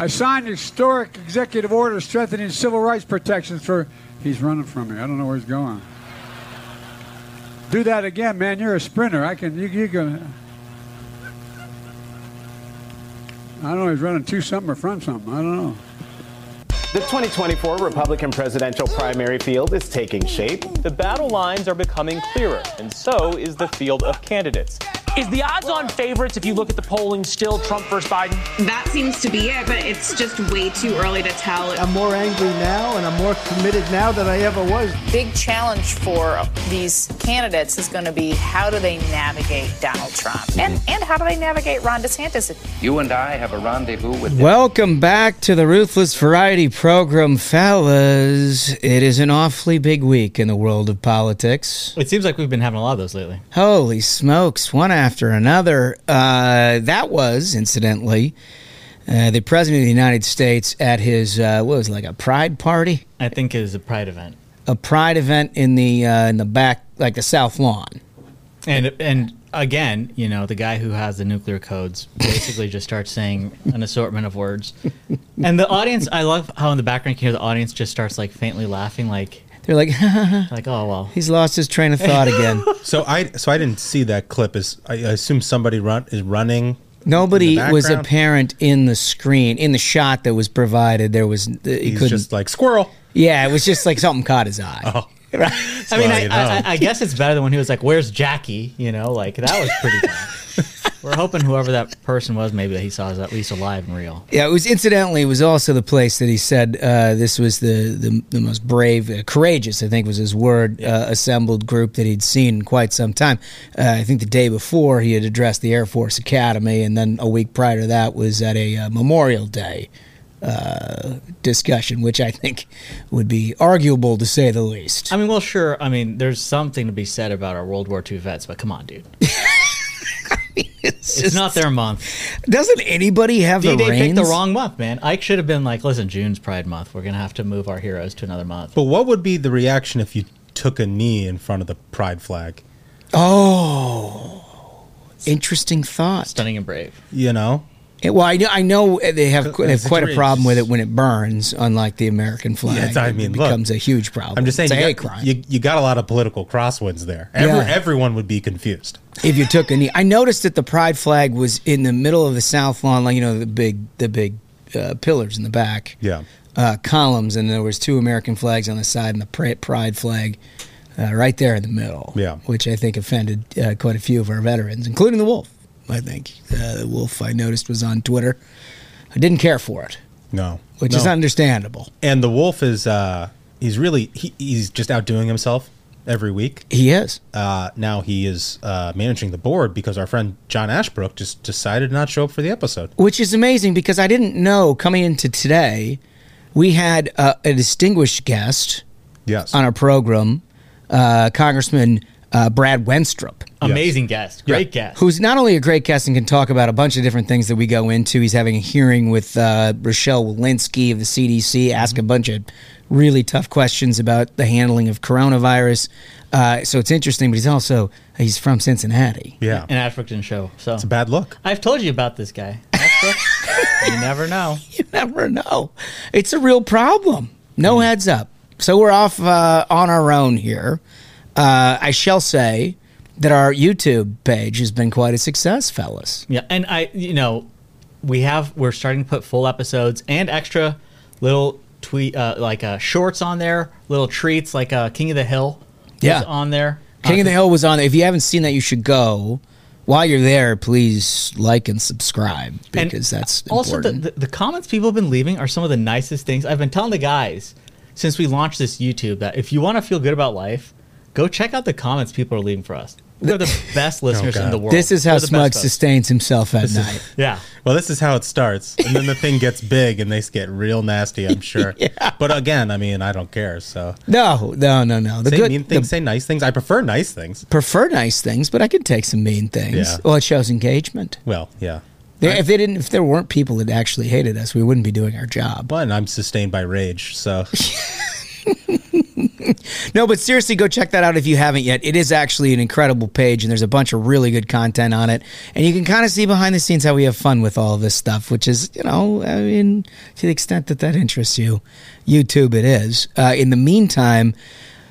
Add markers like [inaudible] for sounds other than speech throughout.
I signed historic executive order strengthening civil rights protections for. He's running from me. I don't know where he's going. Do that again, man. You're a sprinter. I can. You, you can. I don't know. He's running to something or from something. I don't know. The 2024 Republican presidential primary field is taking shape. The battle lines are becoming clearer, and so is the field of candidates. Is the odds on favorites, if you look at the polling, still Trump versus Biden? That seems to be it, but it's just way too early to tell. I'm more angry now and I'm more committed now than I ever was. Big challenge for these candidates is going to be how do they navigate Donald Trump? And, and how do they navigate Ron DeSantis? You and I have a rendezvous with. Welcome back to the Ruthless Variety Program, fellas. It is an awfully big week in the world of politics. It seems like we've been having a lot of those lately. Holy smokes, one after another. Uh, that was, incidentally, uh, the President of the United States at his, uh, what was it, like a pride party? I think it was a pride event. A pride event in the uh, in the back, like the South Lawn. And and again, you know, the guy who has the nuclear codes basically just starts saying an assortment of words. And the audience, I love how in the background you can hear the audience just starts like faintly laughing, like They're like, [laughs] like oh well. he's lost his train of thought again. [laughs] So I so I didn't see that clip. Is I assume somebody run is running. Nobody was apparent in the screen, in the shot that was provided. There was, he He's couldn't. just like squirrel. yeah, it was just like something caught his eye. Oh, [laughs] Right. I mean, Well, I, you know. I, I guess it's better than when he was like, "Where's Jackie?" You know, like that was pretty bad. We're hoping whoever that person was, maybe that he saw is at least alive and real. Yeah, it was incidentally. It was also the place that he said uh, this was the the, the most brave, uh, courageous. I think was his word. Uh, assembled group that he'd seen in quite some time. Uh, I think the day before he had addressed the Air Force Academy, and then a week prior to that was at a uh, Memorial Day uh, discussion, which I think would be arguable to say the least. I mean, well, sure. I mean, there's something to be said about our World War II vets, but come on, dude. [laughs] It's, It's not their month. Doesn't anybody have the D-Day reins? picked the wrong month, man. Ike should have been like, listen, June's Pride Month. We're gonna have to move our heroes to another month. but what would be the reaction if you took a knee in front of the pride flag? Oh, interesting thought. Stunning and brave. You know, Yeah, Well, I know, I know they have they have quite a problem with it when it burns, unlike the American flag. Yeah, it's- I It mean, look, becomes a huge problem. I'm just saying you got, crime. you, you got a lot of political crosswinds there. Every, Yeah. Everyone would be confused. if you took a knee, I noticed that the pride flag was in the middle of the South Lawn, like you know the big the big uh, pillars in the back, Yeah. uh, columns, and there was two American flags on the side and the pride flag uh, right there in the middle. Yeah. which I think offended uh, quite a few of our veterans, including the Wolf. I think uh, the Wolf I noticed was on Twitter. I didn't care for it, No. which No. is understandable. And the wolf is uh he's really he, he's just outdoing himself every week. He is. Uh, now he is uh, managing the board because our friend John Ashbrook just decided not to show up for the episode. which is amazing because I didn't know coming into today we had uh, a distinguished guest Yes. on our program, uh, Congressman uh, Brad Wenstrup. Amazing guest. Great guest. Who's not only a great guest and can talk about a bunch of different things that we go into. He's having a hearing with uh, Rochelle Walensky of the CDC, ask a bunch of really tough questions about the handling of coronavirus. Uh, so it's interesting, but he's also he's from Cincinnati. yeah. And Ashbrook didn't show. So It's a bad look. I've told you about this guy. [laughs] You never know. [laughs] you never know. It's a real problem. No heads up. So we're off uh, on our own here. Uh, I shall say that our YouTube page has been quite a success, fellas. Yeah, and I, you know, we have we're starting to put full episodes and extra little tweet uh, like uh, shorts on there, little treats like uh, King of the Hill. was Yeah. on there. King Uh, of the Hill was on. If you haven't seen that, you should go. While you're there, please like and subscribe and because that's also the, the the comments people have been leaving are some of the nicest things. I've been telling the guys since we launched this YouTube that if you want to feel good about life, go check out the comments people are leaving for us. They're the [laughs] best oh, listeners in the world. this is how They're Smug sustains himself at night. Yeah. Well, this is how it starts, and then the thing gets big, and they get real nasty. I'm [laughs] sure. yeah. But again, I mean, I don't care. So No, no, no, no. The say good, mean things, the- say nice things. I prefer nice things. prefer nice things, but I can take some mean things. Yeah. Well, it shows engagement. Well, yeah. They- if they didn't, if there weren't people that actually hated us, we wouldn't be doing our job. But I'm sustained by rage. So [laughs] [laughs] no, but seriously, go check that out if you haven't yet. It is actually an incredible page, and there's a bunch of really good content on it. And you can kind of see behind the scenes how we have fun with all this stuff, which is, you know, I mean, to the extent that that interests you, YouTube it is. Uh, in the meantime,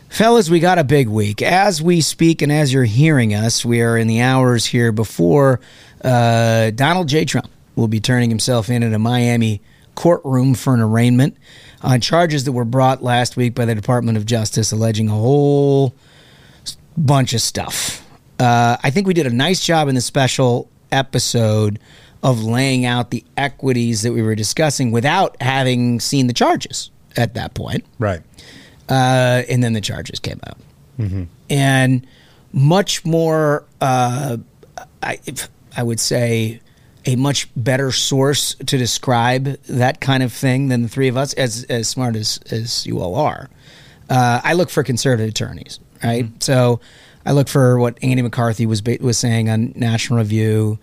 fellas, we got a big week. As we speak and as you're hearing us, we are in the hours here before uh, Donald J. Trump will be turning himself in at a Miami courtroom for an arraignment on charges that were brought last week by the Department of Justice alleging a whole bunch of stuff. Uh, I think we did a nice job in the special episode of laying out the equities that we were discussing without having seen the charges at that point. Right. Uh, and then the charges came out. Mm-hmm. And much more, uh, I, I would say, a much better source to describe that kind of thing than the three of us, as as smart as as you all are. Uh, I look for conservative attorneys, right? Mm-hmm. So I look for what Andy McCarthy was was saying on National Review.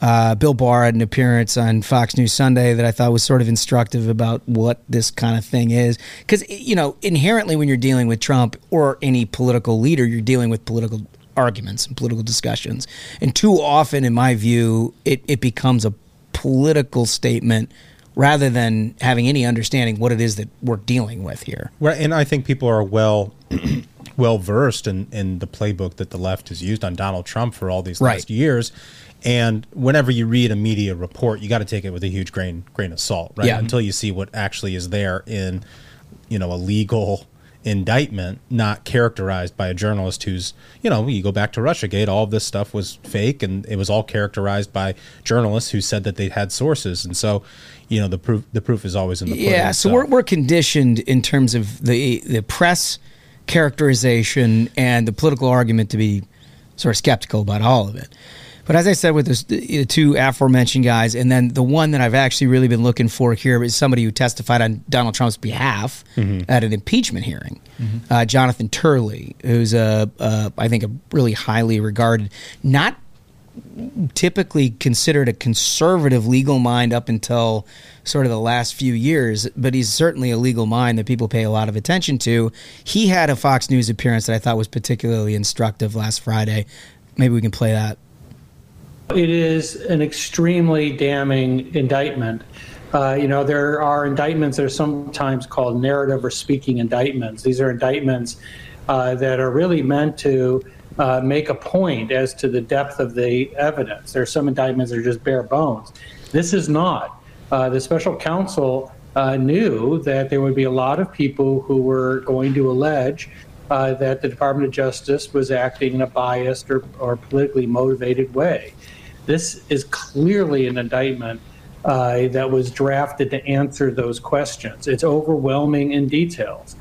Uh, Bill Barr had an appearance on Fox News Sunday that I thought was sort of instructive about what this kind of thing is. Because, you know, inherently when you're dealing with Trump or any political leader, you're dealing with political arguments and political discussions. And too often, in my view, it, it becomes a political statement rather than having any understanding what it is that we're dealing with here. Right, and I think people are well [clears throat] well versed in, in the playbook that the left has used on Donald Trump for all these Right. last years. And whenever you read a media report, you got to take it with a huge grain grain of salt, right? Yeah. Until you see what actually is there in, you know, a legal indictment, not characterized by a journalist who's, you know, you go back to RussiaGate, all of this stuff was fake, and it was all characterized by journalists who said that they had sources, and so, you know, the proof the proof is always in the pudding. Yeah, so we're, we're conditioned in terms of the the press characterization and the political argument to be sort of skeptical about all of it. But as I said with this, the two aforementioned guys, and then the one that I've actually really been looking for here is somebody who testified on Donald Trump's behalf Mhm. at an impeachment hearing, Mhm. uh, Jonathan Turley, who's a, a I think a really highly regarded, not typically considered a conservative legal mind up until sort of the last few years, but he's certainly a legal mind that people pay a lot of attention to. He had a Fox News appearance that I thought was particularly instructive last Friday. Maybe we can play that. It is an extremely damning indictment. Uh, you know, there are indictments that are sometimes called narrative or speaking indictments. These are indictments uh, that are really meant to uh, make a point as to the depth of the evidence. There are some indictments that are just bare bones. This is not. Uh, the special counsel uh, knew that there would be a lot of people who were going to allege uh, that the Department of Justice was acting in a biased or, or politically motivated way. This is clearly an indictment uh, that was drafted to answer those questions. It's overwhelming in details.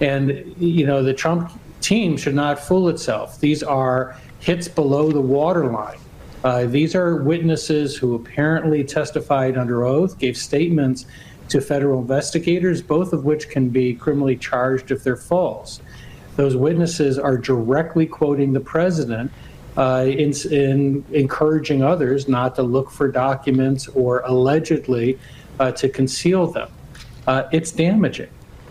And, you know, the Trump team should not fool itself. These are hits below the waterline. Uh, these are witnesses who apparently testified under oath, gave statements to federal investigators, both of which can be criminally charged if they're false. Those witnesses are directly quoting the president uh, in, in encouraging others not to look for documents or allegedly uh, to conceal them. Uh, it's damaging.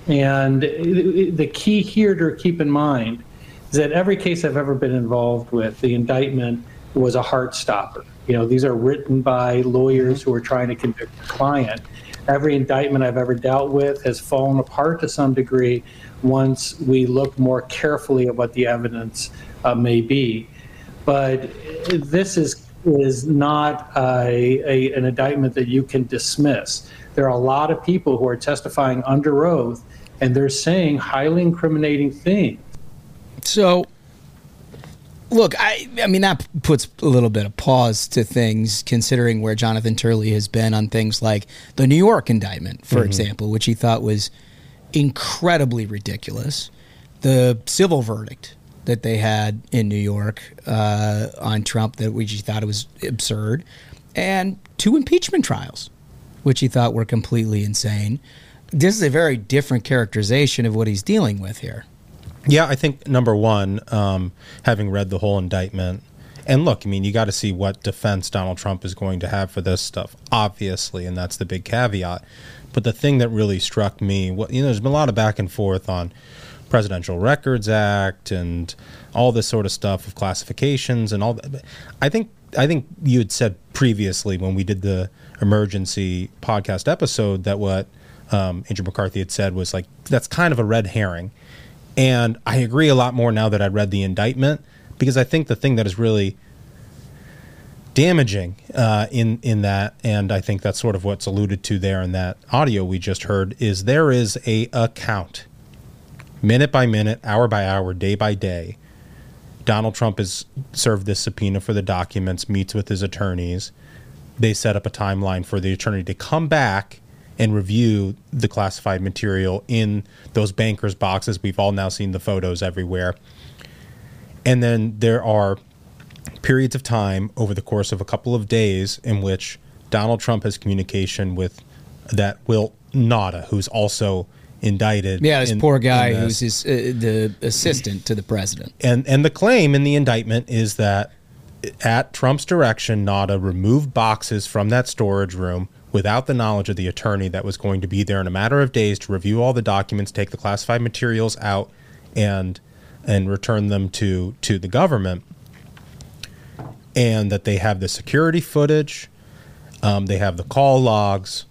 And the key here to keep in mind is that every case I've ever been involved with, the indictment was a heart stopper. You know, these are written by lawyers who are trying to convict a client. Every indictment I've ever dealt with has fallen apart to some degree once we look more carefully at what the evidence uh, may be. But this is is not a, a, an indictment that you can dismiss. There are a lot of people who are testifying under oath, and they're saying highly incriminating things. So, look, I, I mean, that puts a little bit of pause to things, considering where Jonathan Turley has been on things like the New York indictment, for Mhm. example, which he thought was incredibly ridiculous. The civil verdict that they had in New York uh, on Trump, that we just thought it was absurd, and two impeachment trials, which he thought were completely insane. This is a very different characterization of what he's dealing with here. Yeah, I think number one, um, having read the whole indictment, and look, I mean, you got to see what defense Donald Trump is going to have for this stuff, obviously, and that's the big caveat. But the thing that really struck me, what you know, there's been a lot of back and forth on Presidential Records Act and all this sort of stuff of classifications and all that. I think I think you had said previously when we did the emergency podcast episode that what um, Andrew McCarthy had said was like that's kind of a red herring, and I agree a lot more now that I read the indictment because I think the thing that is really damaging uh, in in that, and I think that's sort of what's alluded to there in that audio we just heard, is there is a account, minute by minute, hour by hour, day by day. Donald Trump has served this subpoena for the documents, meets with his attorneys. They set up a timeline for the attorney to come back and review the classified material in those bankers' boxes. We've all now seen the photos everywhere. And then there are periods of time over the course of a couple of days in which Donald Trump has communication with that Walt Nauta, who's also indicted. Yeah, this in- poor guy in who's his, uh, the assistant to the president. And and the claim in the indictment is that at Trump's direction, Nauta removed boxes from that storage room without the knowledge of the attorney that was going to be there in a matter of days to review all the documents, take the classified materials out, and and return them to to the government. And that they have the security footage, um, they have the call logs,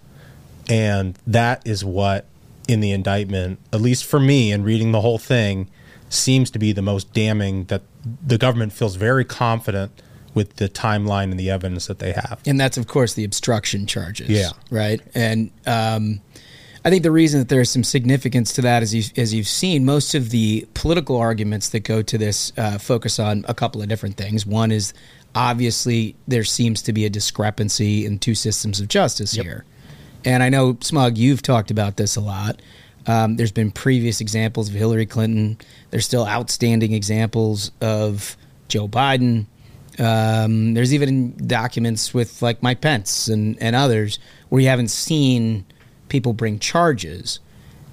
and that is what in the indictment, at least for me, and reading the whole thing, seems to be the most damning. That the government feels very confident with the timeline and the evidence that they have. And that's, of course, the obstruction charges. Yeah. Right. And um, I think the reason that there's some significance to that, as, you, as you've seen, most of the political arguments that go to this uh, focus on a couple of different things. One is obviously there seems to be a discrepancy in two systems of justice here. And I know, Smug, you've talked about this a lot. Um, there's been previous examples of Hillary Clinton. There's still outstanding examples of Joe Biden. Um, there's even documents with like Mike Pence and, and others where you haven't seen people bring charges.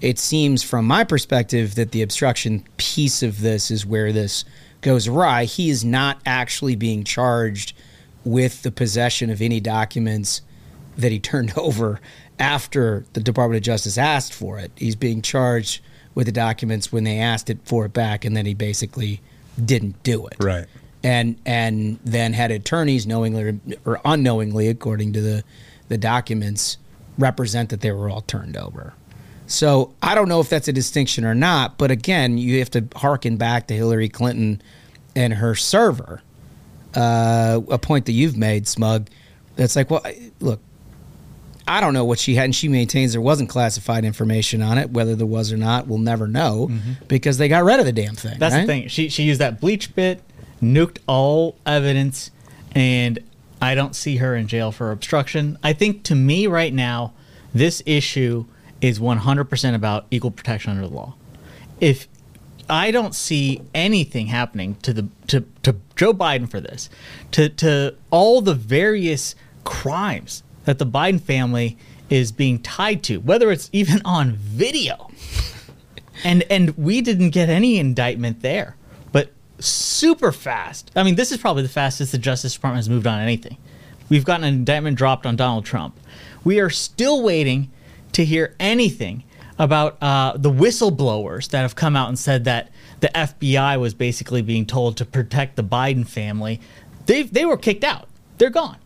It seems, from my perspective, that the obstruction piece of this is where this goes awry. He is not actually being charged with the possession of any documents that he turned [laughs] over after the Department of Justice asked for it. He's being charged with the documents when they asked it for it back, and then he basically didn't do it Right. and and then had attorneys knowingly or unknowingly, according to the the documents, represent that they were all turned over. So I don't know if that's a distinction or not, but again, you have to harken back to Hillary Clinton and her server. Uh, a point that you've made, Smug. That's like, well, look, I don't know what she had, and she maintains there wasn't classified information on it. Whether there was or not, we'll never know mm-hmm. because they got rid of the damn thing. That's right? the thing. She she used that BleachBit, nuked all evidence, and I don't see her in jail for obstruction. I think to me right now, this issue is 100% about equal protection under the law. If I don't see anything happening to the to, to Joe Biden for this, to to all the various crimes that the Biden family is being tied to, whether it's even [laughs] on video. And and we didn't get any indictment there but super fast. I mean this is probably the fastest the justice department has moved on anything. We've gotten an indictment dropped on donald trump. We are still waiting to hear anything about uh, the whistleblowers that have come out and said that the fbi was basically being told to protect the biden family. They, they were kicked out. They're gone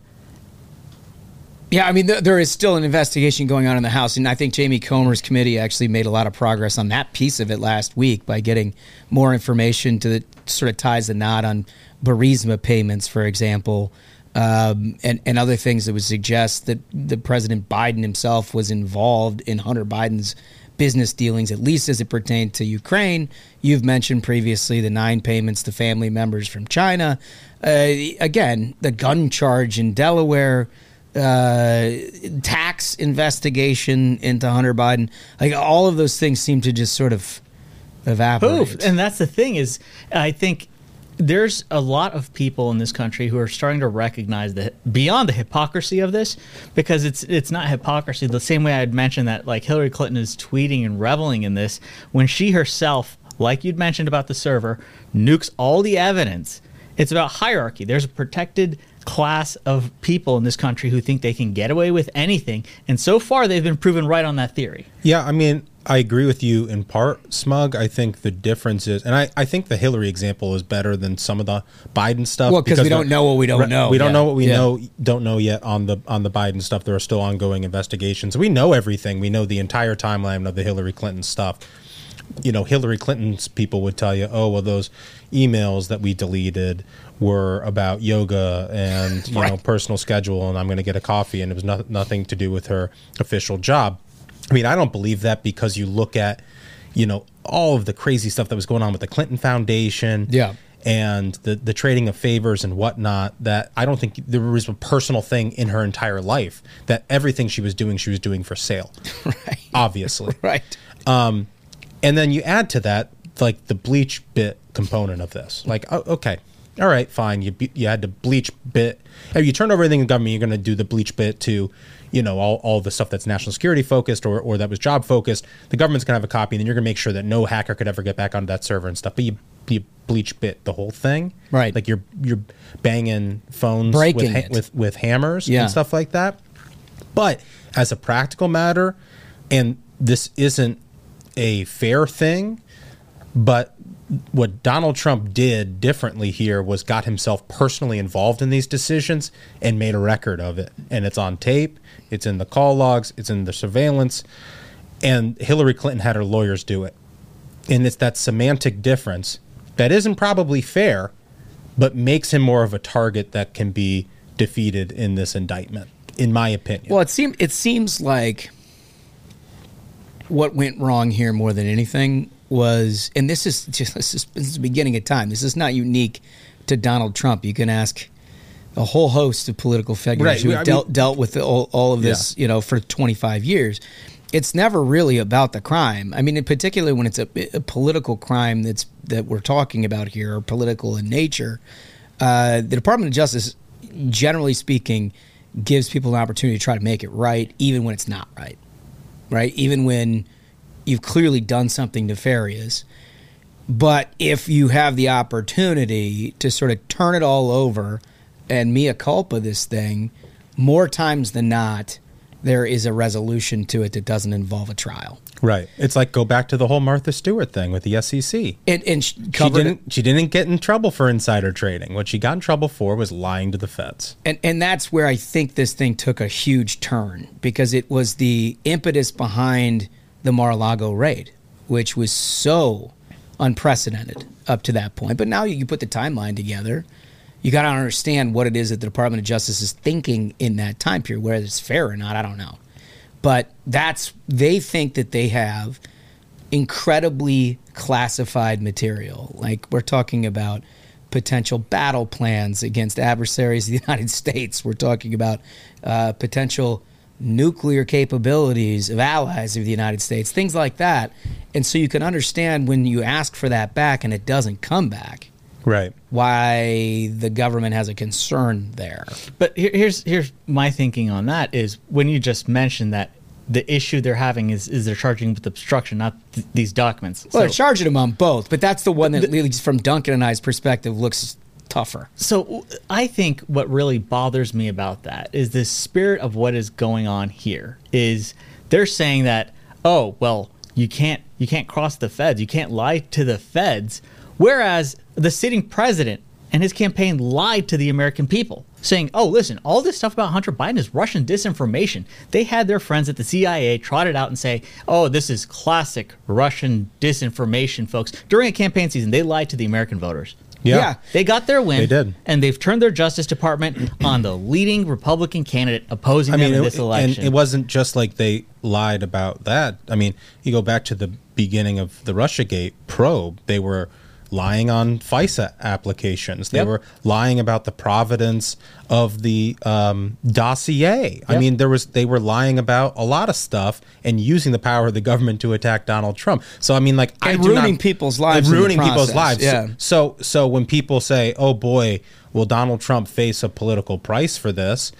Yeah, I mean, th- there is still an investigation going on in the House, and I think Jamie Comer's committee actually made a lot of progress on that piece of it last week by getting more information to the, sort of ties the knot on Burisma payments, for example, um, and and other things that would suggest that the President Biden himself was involved in Hunter Biden's business dealings, at least as it pertained to Ukraine. You've mentioned previously the nine payments to family members from China. Uh, again, the gun charge in Delaware uh, tax investigation into Hunter Biden. Like all of those things seem to just sort of evaporate. And that's the thing is, I think there's a lot of people in this country who are starting to recognize that beyond the hypocrisy of this because it's it's not hypocrisy the same way I'd mentioned that like Hillary Clinton is tweeting and reveling in this when she herself like you'd mentioned about the server nukes all the evidence it's about hierarchy there's a protected class of people in this country who think they can get away with anything and so far they've been proven right on that theory Yeah, I mean, I agree with you in part, Smug. I think the difference is, and I, I think the Hillary example is better than some of the Biden stuff. Well, because we don't know what we don't know We don't yet. know what we Yeah. know don't know yet on the on the Biden stuff. There are still ongoing investigations. We know everything. We know the entire timeline of the Hillary Clinton stuff. You know, Hillary Clinton's people would tell you, "Oh, well, those emails that we deleted were about yoga and [laughs] you know personal schedule, and I'm going to get a coffee, and it was no, nothing to do with her official job." I mean, I don't believe that because you look at, you know, all of the crazy stuff that was going on with the Clinton Foundation, Yeah. and the the trading of favors and whatnot. That I don't think there was a personal thing in her entire life. That everything she was doing, she was doing for sale, [laughs] right? Obviously, [laughs] right. Um, and then you add to that like the bleach bit component of this. Like, oh, okay, all right, fine. You be- you had to bleach bit. If you turn over everything in government, you're going to do the BleachBit to, you know, all, all the stuff that's national security focused or, or that was job focused. The government's going to have a copy, and then you're going to make sure that no hacker could ever get back onto that server and stuff. But you you BleachBit the whole thing, Right. Like you're you're banging phones Breaking with, ha- with with hammers Yeah. and stuff like that. But as a practical matter, and this isn't a fair thing, but what Donald Trump did differently here was got himself personally involved in these decisions and made a record of it. And it's on tape, it's in the call logs, it's in the surveillance. And Hillary Clinton had her lawyers do it. And it's that semantic difference that isn't probably fair, but makes him more of a target that can be defeated in this indictment, in my opinion. Well, it seems it seems like what went wrong here more than anything was, and this is just [laughs] this is, this is the beginning of time. This is not unique to Donald Trump. You can ask a whole host of political figures Right. who I have mean- dealt dealt with all, all of this, you know, for 25 years. It's never really about the crime. I mean, in particular when it's a, a political crime that's that we're talking about here, or political in nature. Uh, the Department of Justice, generally speaking, gives people an opportunity to try to make it right, even when it's not right. Right, even when you've clearly done something nefarious. But if you have the opportunity to sort of turn it all over and mea culpa this thing, more times than not, there is a resolution to it that doesn't involve a trial. Right. It's like go back to the whole Martha Stewart thing with the SEC. And, and sh- She it- didn't. She didn't get in trouble for insider trading. What she got in trouble for was lying to the feds. And and that's where I think this thing took a huge turn because it was the impetus behind the Mar-a-Lago raid, which was so unprecedented up to that point. But now you put the timeline together, you got to understand what it is that the Department of Justice is thinking in that time period. Whether it's fair or not, I don't know. But that's they think that they have incredibly classified material. Like we're talking about potential battle plans against adversaries of the [laughs] United States. We're talking about uh, potential nuclear capabilities of allies of the United States, things like that. And so you can understand when you ask for that back and it doesn't come back, Right. why the government has a concern there. But here, here's here's my thinking on that is when you just mentioned that the issue they're having is is they're charging with obstruction, not th- these documents. Well, they're charging them on both, but that's the one that, at least from Duncan and I's perspective, looks tougher. So I think what really bothers me about that is the spirit of what is going on here is they're saying that oh well you can't you can't cross the feds. You can't lie to the feds. Whereas the sitting president and his campaign lied to the American people saying oh listen all this stuff about Hunter Biden is Russian disinformation. They had their friends at the CIA trot it out and say oh this is classic Russian disinformation folks. During a campaign season they lied to the American voters Yeah. they got their win. They did. and they've turned their Justice Department [clears throat] on the leading Republican candidate opposing them in it- this election. and it wasn't just like they lied about that. I mean, you go back to the beginning of the RussiaGate probe; they were lying on FISA applications. They Yep. were lying about the providence of the um, dossier. I mean, there was they were lying about a lot of stuff and using the power of the government to attack Donald Trump. So I mean, like, I And do ruining not- people's lives ruining people's lives. yeah. So so when people say, "Oh boy, will Donald Trump face a political price for this?"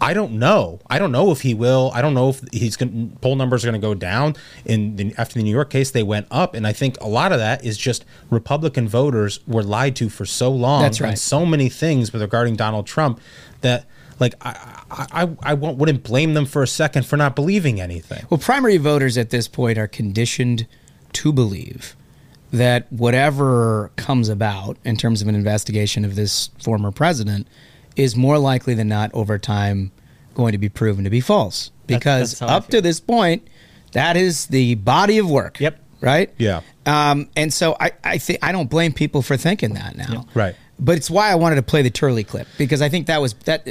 I don't know. I don't know if he will. I don't know if he's going poll numbers are going to go down. In the, after the New York case, they went up, and I think a lot of that is just Republican voters were lied to for so long. That's on right. So many things with regarding Donald Trump that like I I, I, I wouldn't blame them for a second for not believing anything. Well, primary voters at this point are conditioned to believe that whatever comes about in terms of an investigation of this former president is more likely than not over time going to be proven to be false. Because that's how I up to this point, that is the body of work. Yep. Right? Yeah. Um, and so I, I think I don't blame people for thinking that now. Right. But it's why I wanted to play the Turley clip because I think that was that.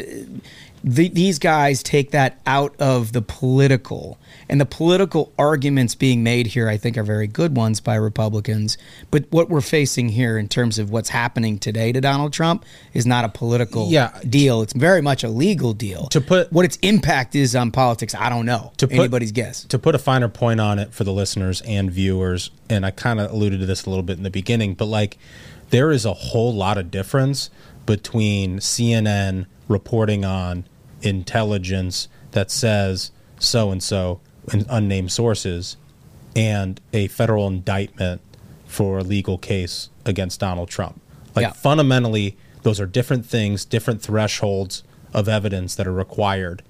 The, these guys take that out of the political and the political arguments being made here. I think are very good ones by Republicans. But what we're facing here in terms of what's happening today to Donald Trump is not a political Yeah. deal. It's very much a legal deal. To put what its impact is on politics, I don't know. to put, Anybody's guess. To put a finer point on it for the listeners and viewers, and I kind of alluded to this a little bit in the beginning, but like there is a whole lot of difference between CNN reporting on intelligence that says so and so in unnamed sources and a federal indictment for a legal case against Donald Trump. Like Yeah. fundamentally, those are different things, different thresholds of evidence that are required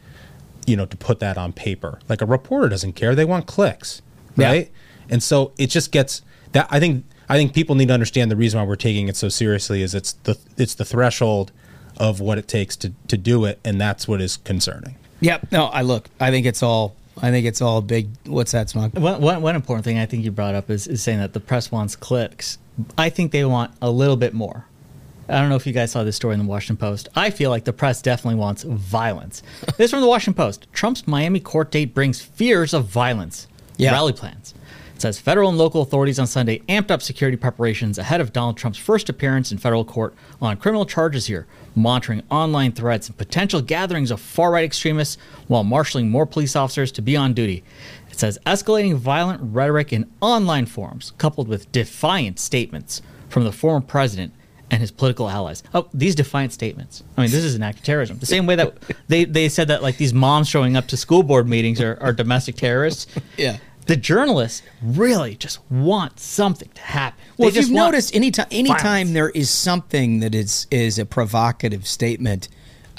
you know, to put that on paper. Like a reporter doesn't care; they want clicks, Yeah. right? And so it just gets that. I think I think people need to understand the reason why we're taking it so seriously is it's the it's the threshold of what it takes to to do it, and that's what is concerning. Yep. No, I look. I think it's all. I think it's all big. What's that, Smug? One, one, one important thing I think you brought up is, is saying that the press wants clicks. I think they want a little bit more. I don't know if you guys saw this story in the Washington Post. I feel like the press definitely wants violence. [laughs] this from the Washington Post. Trump's Miami court date brings fears of violence. Yeah. Rally plans. Says federal and local authorities on Sunday amped up security preparations ahead of Donald Trump's first appearance in federal court on criminal charges here, monitoring online threats and potential gatherings of far right extremists while marshaling more police officers to be on duty. It says escalating violent rhetoric in online forums, coupled with defiant statements from the former president and his political allies. Oh, these defiant statements. I mean, this is an act of terrorism. The same way that they, they said that like these moms showing up to school board meetings are, are domestic terrorists. Yeah. The journalists really just want something to happen. Well, they if you've noticed, anytime anytime violence. there is something that is is a provocative statement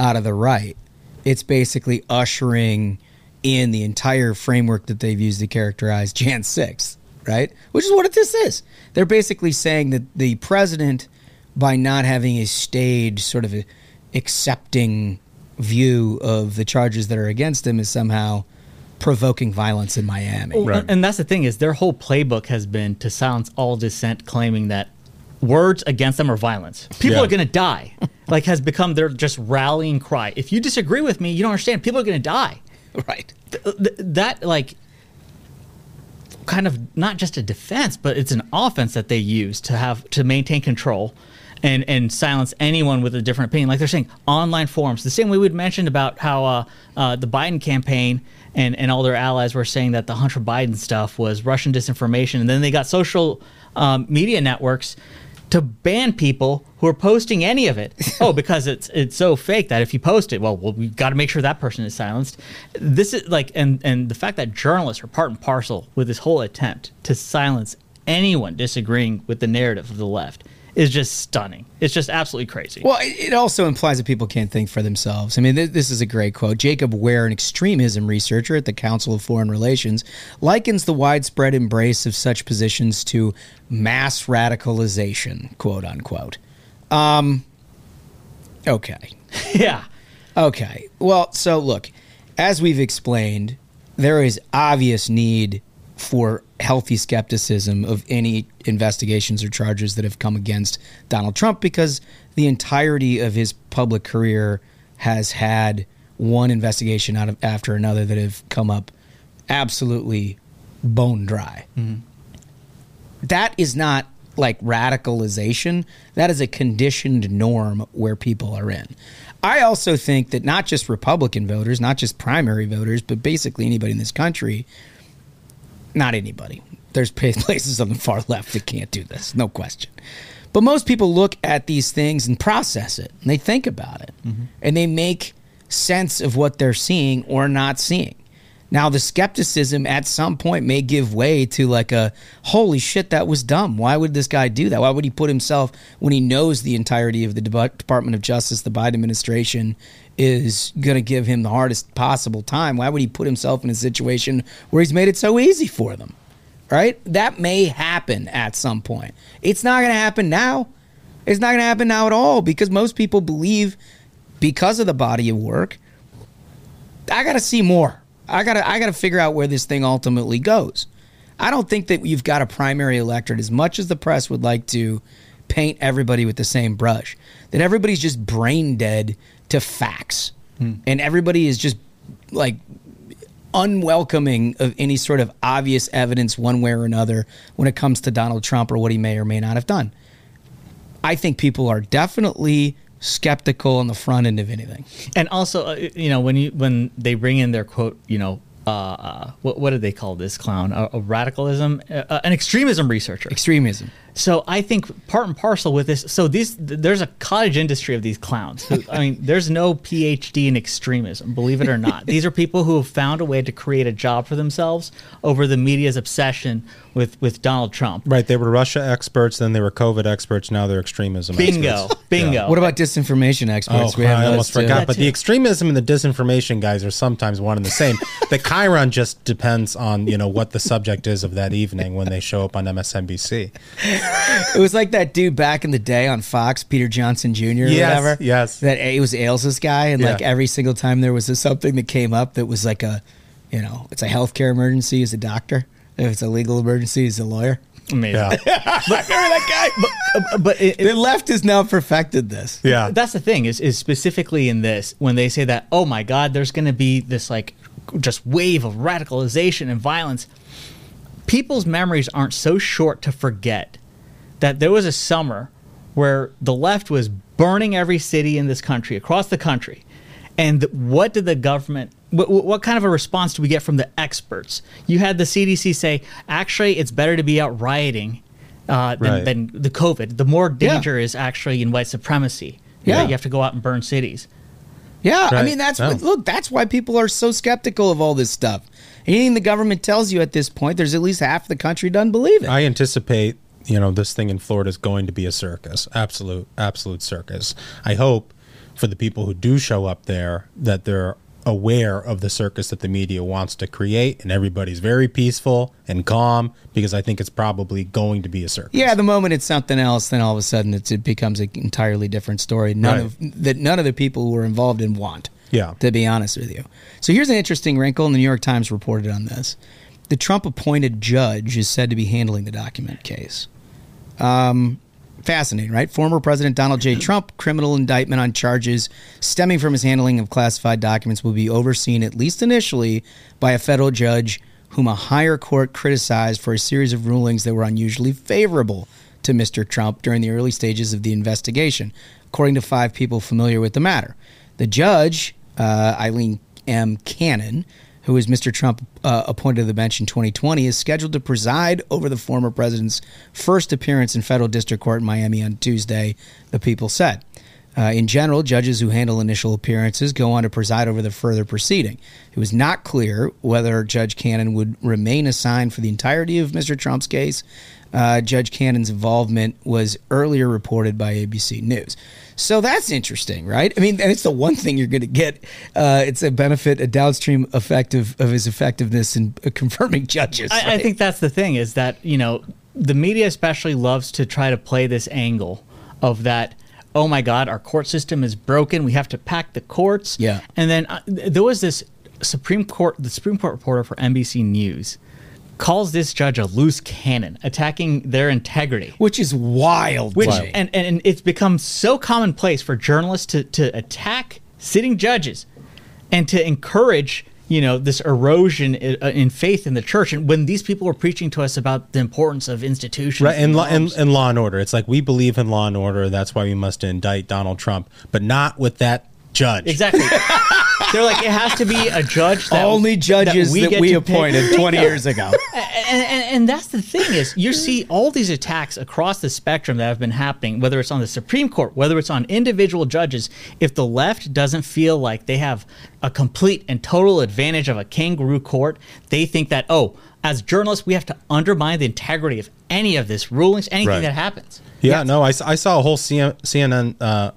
out of the right, it's basically ushering in the entire framework that they've used to characterize Jan 6, right? Which is what this is. They're basically saying that the president, by not having a staged sort of accepting view of the charges that are against him, is somehow provoking violence in Miami. Well, And that's the thing is their whole playbook has been to silence all dissent, claiming that words against them are violence. People Yeah. are going to die. [laughs] like has become their just rallying cry. If you disagree with me, you don't understand. People are going to die. Right. Th- th- that like kind of not just a defense, but it's an offense that they use to have to maintain control and and silence anyone with a different opinion. Like they're saying, online forums, the same way we'd mentioned about how uh, uh, the Biden campaign and and all their allies were saying that the Hunter Biden stuff was Russian disinformation, and then they got social um, media networks to ban people who are posting any of it. [laughs] oh, because it's it's so fake that if you post it, well, well we've got to make sure that person is silenced. This is like, and and the fact that journalists are part and parcel with this whole attempt to silence anyone disagreeing with the narrative of the left is just stunning. It's just absolutely crazy. Well, it also implies that people can't think for themselves. I mean, th- this is a great quote. Jacob Ware, an extremism researcher at the Council of Foreign Relations, likens the widespread embrace of such positions to mass radicalization, quote unquote. Um, okay. [laughs] yeah. Okay. Well, so look, as we've explained, there is obvious need for healthy skepticism of any investigations or charges that have come against Donald Trump because the entirety of his public career has had one investigation out of after another that have come up absolutely bone dry. Mm-hmm. That is not like radicalization. That is a conditioned norm where people are in. I also think that not just Republican voters, not just primary voters, but basically anybody in this country, not anybody. There's [laughs] places on the far left that can't do this, no question. But most people look at these things and process it, and they think about it, mm-hmm. and they make sense of what they're seeing or not seeing. Now, the skepticism at some point may give way to like a holy shit, that was dumb. Why would this guy do that? Why would he put himself when he knows the entirety of the Dep- Department of Justice, the Biden administration is going to give him the hardest possible time. Why would he put himself in a situation where he's made it so easy for them? Right? That may happen at some point. It's not going to happen now. It's not going to happen now at all because most people believe because of the body of work I got to see more. I got to I got to figure out where this thing ultimately goes. I don't think that you've got a primary electorate as much as the press would like to paint everybody with the same brush. That everybody's just brain dead to facts. And everybody is just like unwelcoming of any sort of obvious evidence one way or another when it comes to Donald Trump or what he may or may not have done. I think people are definitely skeptical on the front end of anything. And also, uh, you know, when you when they bring in their quote, you know, uh, uh, what what did they call this clown? A, a radicalism, uh, an extremism researcher. Extremism. So I think part and parcel with this. So these there's a cottage industry of these clowns. Who, I mean, there's no PhD in extremism, believe it or not. these are people who have found a way to create a job for themselves over the media's obsession with with Donald Trump. Right. They were Russia experts, then they were COVID experts, now they're extremism Bingo. experts. Bingo. [laughs] What about disinformation experts? Oh, We have I those almost too. forgot. But the extremism and the disinformation guys are sometimes one and the same. [laughs] the Chiron just depends on you know what the subject is of that evening when they show up on MSNBC. [laughs] it was like that dude back in the day on Fox, Peter Johnson Jr. or Yes, whatever. yes. That it was Ailes' guy, and like Yeah. every single time there was a, something that came up that was like a, you know, it's a healthcare emergency. He's a doctor. If it's a legal emergency, he's a lawyer. Amazing. [laughs] Remember that guy? But, uh, but it, the left has now perfected this. Yeah. That's the thing is is specifically in this when they say that oh my god there's going to be this like just wave of radicalization and violence people's memories aren't so short to forget that there was a summer where the left was burning every city in this country across the country and what did the government what, what kind of a response do we get from the experts you had the cdc say actually it's better to be out rioting uh, than, Right. than the covid the more danger is actually in white supremacy Yeah. yeah you have to go out and burn cities Yeah, I mean that's No. look. That's why people are so skeptical of all this stuff. Anything the government tells you at this point, there's at least half the country doesn't believe it. I anticipate, you know, this thing in Florida is going to be a circus. Absolute, absolute circus. I hope for the people who do show up there that they're aware of the circus that the media wants to create and everybody's very peaceful and calm because I think it's probably going to be a circus. Yeah, the moment it's something else, then all of a sudden it's, it becomes an entirely different story. None Right. of that none of the people who were involved in want. Yeah. To be honest with you, so here's an interesting wrinkle, and the New York Times reported on this. The Trump-appointed judge is said to be handling the document case. Um, fascinating, right? Former President Donald J. Trump criminal indictment on charges stemming from his handling of classified documents will be overseen at least initially by a federal judge whom a higher court criticized for a series of rulings that were unusually favorable to Mr. Trump during the early stages of the investigation, according to five people familiar with the matter. The judge, uh, Eileen M. Cannon, who was Mr. Trump uh, appointed to the bench in 2020, is scheduled to preside over the former president's first appearance in federal district court in Miami on Tuesday, the people said. Uh, in general, judges who handle initial appearances go on to preside over the further proceeding. It was not clear whether Judge Cannon would remain assigned for the entirety of Mr. Trump's case. Uh, Judge Cannon's involvement was earlier reported by ABC News. So that's interesting, right? I mean, and it's the one thing you're going to get. Uh, it's a benefit, a downstream effect of, of his effectiveness in uh, confirming judges. I, I think that's the thing is that you know the media especially loves to try to play this angle of that. Oh my God, our court system is broken. We have to pack the courts. Yeah. And then uh, there was this Supreme Court, the Supreme Court reporter for NBC News, calls this judge a loose cannon, attacking their integrity. which is wild. Which and, and and it's become so commonplace for journalists to to attack sitting judges and to encourage you know this erosion in, uh, in faith in the church and when these people were preaching to us about the importance of institutions Right, and, law, and, and law and order. It's like we believe in law and order. That's why we must indict Donald Trump, but not with that judge. exactly [laughs] they're like it has to be a judge that Only judges that we, to pick. appointed [laughs] 20 years ago. and, and, and that's the thing is you see all these attacks across the spectrum that have been happening whether it's on the supreme court whether it's on individual judges if the left doesn't feel like they have a complete and total advantage of a kangaroo court they think that oh as journalists we have to undermine the integrity of any of this rulings anything Right. that happens Yeah, no, I, I, saw a whole CN, CNN uh,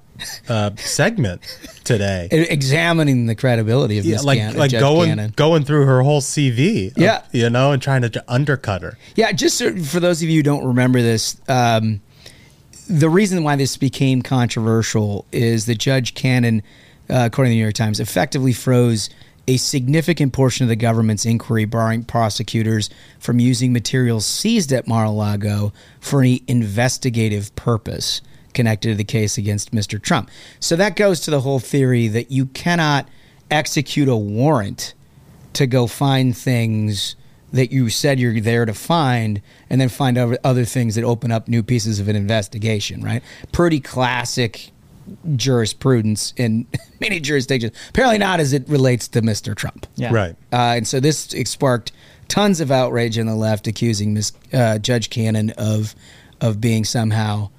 uh, segment today. Examining the credibility of Yeah, Miss like like Judge going Cannon. going through her whole CV. of- Yeah. you know, and trying to undercut her. Yeah, just so, for those of you who don't remember this, um, the reason why this became controversial is that Judge Cannon, uh, according to the New York Times, effectively froze a significant portion of the government's inquiry, barring prosecutors from using materials seized at Mar-a-Lago for any investigative purpose connected to the case against Mr. Trump. So that goes to the whole theory that you cannot execute a warrant to go find things that you said you're there to find and then find out other things that open up new pieces of an investigation, right? Pretty classic jurisprudence in [laughs] many jurisdictions. Apparently not as it relates to Mr. Trump. Yeah. Right. Uh, and so this sparked tons of outrage on the left accusing Miss uh, Judge Cannon of of being somehow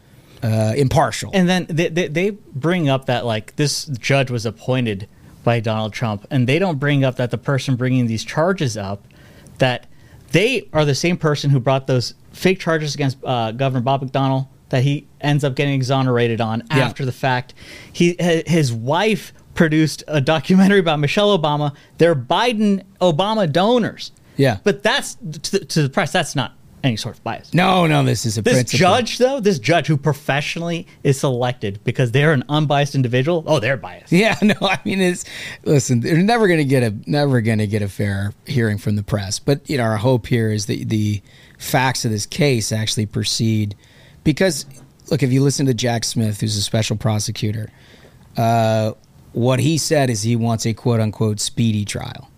uh, impartial. And then they, they, they bring up that like this judge was appointed by Donald Trump, and they don't bring up that the person bringing these charges up, that they are the same person who brought those fake charges against uh, Governor Bob McDonnell that he ends up getting exonerated on Yeah. after the fact. He his wife produced a documentary about Michelle Obama. They're Biden Obama donors. Yeah. but that's to, to the press. That's not any sort of bias. no, no, this is a This principle. judge, though, this judge who professionally is selected because they're an unbiased individual. Oh, they're biased. Yeah, [laughs] no, I mean it's listen, they're never gonna get a never gonna get a fair hearing from the press. But you know, our hope here is that the facts of this case actually proceed because look, if you listen to Jack Smith, who's a special prosecutor, uh, what he said is he wants a quote unquote speedy trial.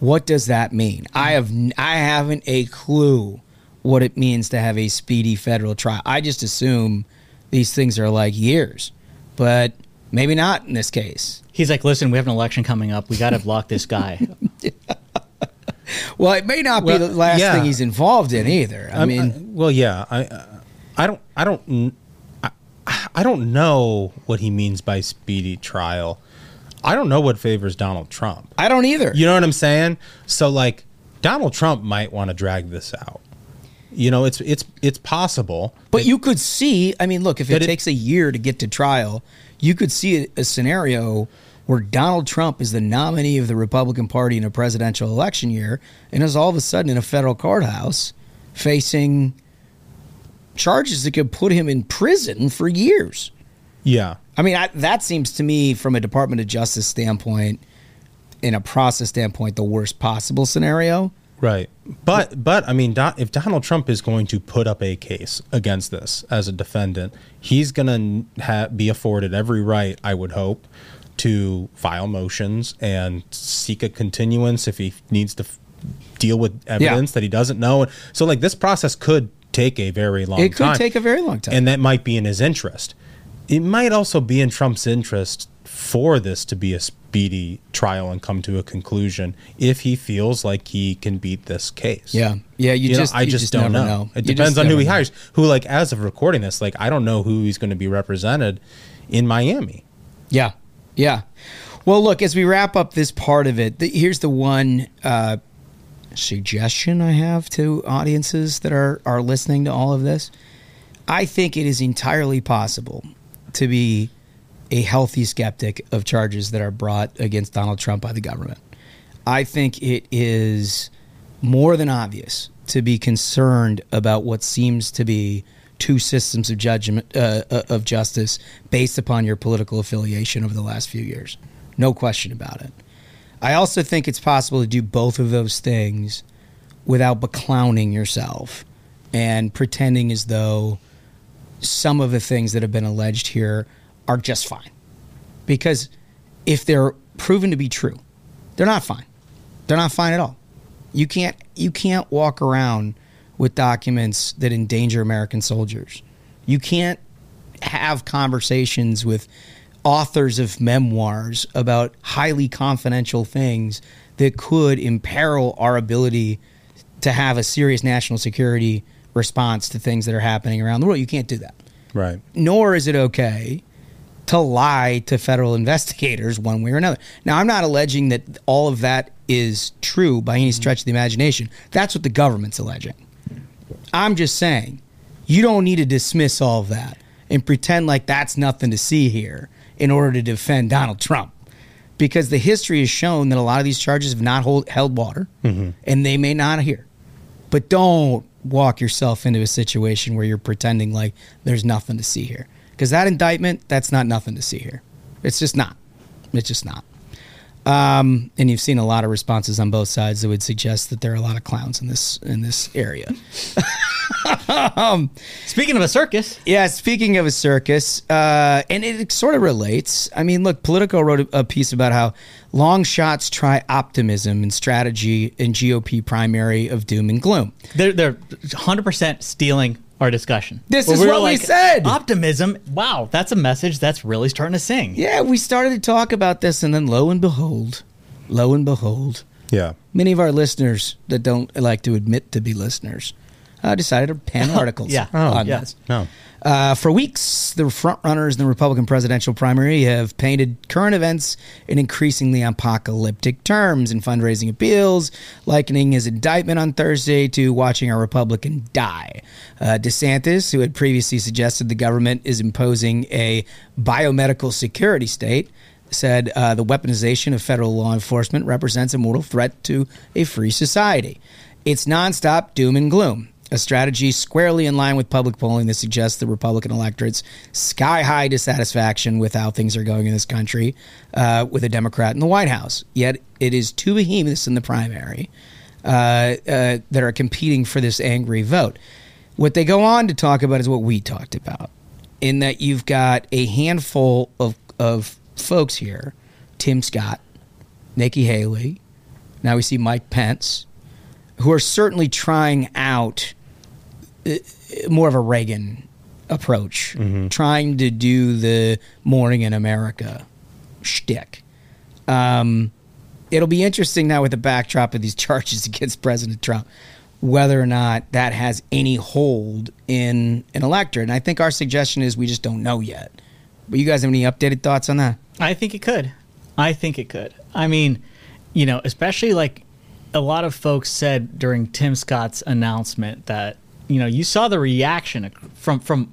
What does that mean? I have I haven't a clue what it means to have a speedy federal trial. I just assume these things are like years, but maybe not in this case. He's like, listen, we have an election coming up. We got to block this guy. [laughs] Well, it may not Well, be the last yeah. thing he's involved in either. I I'm- mean, well, yeah, I, uh, I don't, I don't, I, I don't know what he means by speedy trial. I don't know what favors Donald Trump. I don't either. You know what I'm saying? So, like, Donald Trump might want to drag this out. You know, it's it's it's possible. But you could see, I mean, look, if it, it- takes a year to get to trial, you could see a, a scenario where Donald Trump is the nominee of the Republican Party in a presidential election year and is all of a sudden in a federal courthouse facing charges that could put him in prison for years. Yeah. I mean, I, that seems to me, from a Department of Justice standpoint, in a process standpoint, the worst possible scenario. Right. But but I mean, Don, if Donald Trump is going to put up a case against this as a defendant, he's going to ha- be afforded every right, I would hope, to file motions and seek a continuance if he needs to f- deal with evidence that he doesn't know. So like this process could take a very long It could time. take a very long time. And that might be in his interest. It might also be in Trump's interest for this to be a speedy trial and come to a conclusion if he feels like he can beat this case. Yeah. Yeah, you know, just- I you just, just don't know. know. It You depends on who he know. hires. Who like as of recording this, like I don't know who he's going to be represented in Miami. Yeah. Yeah. Well, look, as we wrap up this part of it, the, here's the one uh, suggestion I have to audiences that are, are listening to all of this. I think it is entirely possible to be a healthy skeptic of charges that are brought against Donald Trump by the government. I think it is more than obvious to be concerned about what seems to be two systems of judgment uh, uh, of justice based upon your political affiliation over the last few years. No question about it. I also think it's possible to do both of those things without beclowning yourself and pretending as though some of the things that have been alleged here are just fine. Because if they're proven to be true, they're not fine. They're not fine at all. You can't you can't walk around with documents that endanger American soldiers. You can't have conversations with authors of memoirs about highly confidential things that could imperil our ability to have a serious national security response to things that are happening around the world. You can't do that. Right. Nor is it okay to lie to federal investigators one way or another. Now, I'm not alleging that all of that is true by any stretch of the imagination. That's what the government's alleging. I'm just saying you don't need to dismiss all of that and pretend like that's nothing to see here in order to defend Donald Trump. Because the history has shown that a lot of these charges have not hold, held water, mm-hmm. and they may not here. But don't walk yourself into a situation where you're pretending like there's nothing to see here. Because that indictment, that's not nothing to see here. It's just not. It's just not. Um, and you've seen a lot of responses on both sides that would suggest that there are a lot of clowns in this in this area. [laughs] um, speaking of a circus, yeah. Speaking of a circus, uh, and it sort of relates. I mean, look, Politico wrote a, a piece about how long shots try optimism and strategy in GOP primary of doom and gloom. They're they're 100% stealing our discussion. This is we were what we said. Optimism. Wow, that's a message that's really starting to sing. Yeah, we started to talk about this, and then lo and behold, lo and behold, Yeah. many of our listeners that don't like to admit to be listeners uh, decided to pen [laughs] articles Yeah. on yeah. this. No. Uh, for weeks, the front runners in the Republican presidential primary have painted current events in increasingly apocalyptic terms in fundraising appeals, likening his indictment on Thursday to watching a Republican die. Uh, DeSantis, who had previously suggested the government is imposing a biomedical security state, said uh, the weaponization of federal law enforcement represents a mortal threat to a free society. It's nonstop doom and gloom, a strategy squarely in line with public polling that suggests the Republican electorate's sky high dissatisfaction with how things are going in this country uh, with a Democrat in the White House. Yet it is two behemoths in the primary uh, uh, that are competing for this angry vote. What they go on to talk about is what we talked about, in that you've got a handful of, of folks here Tim Scott, Nikki Haley, now we see Mike Pence, who are certainly trying out more of a Reagan approach, trying to do the Morning in America shtick. Um, it'll be interesting now with the backdrop of these [laughs] charges against President Trump, whether or not that has any hold in an electorate. And I think our suggestion is we just don't know yet. But you guys have any updated thoughts on that? I think it could. I think it could. I mean, you know, especially like a lot of folks said during Tim Scott's announcement that you know you saw the reaction from from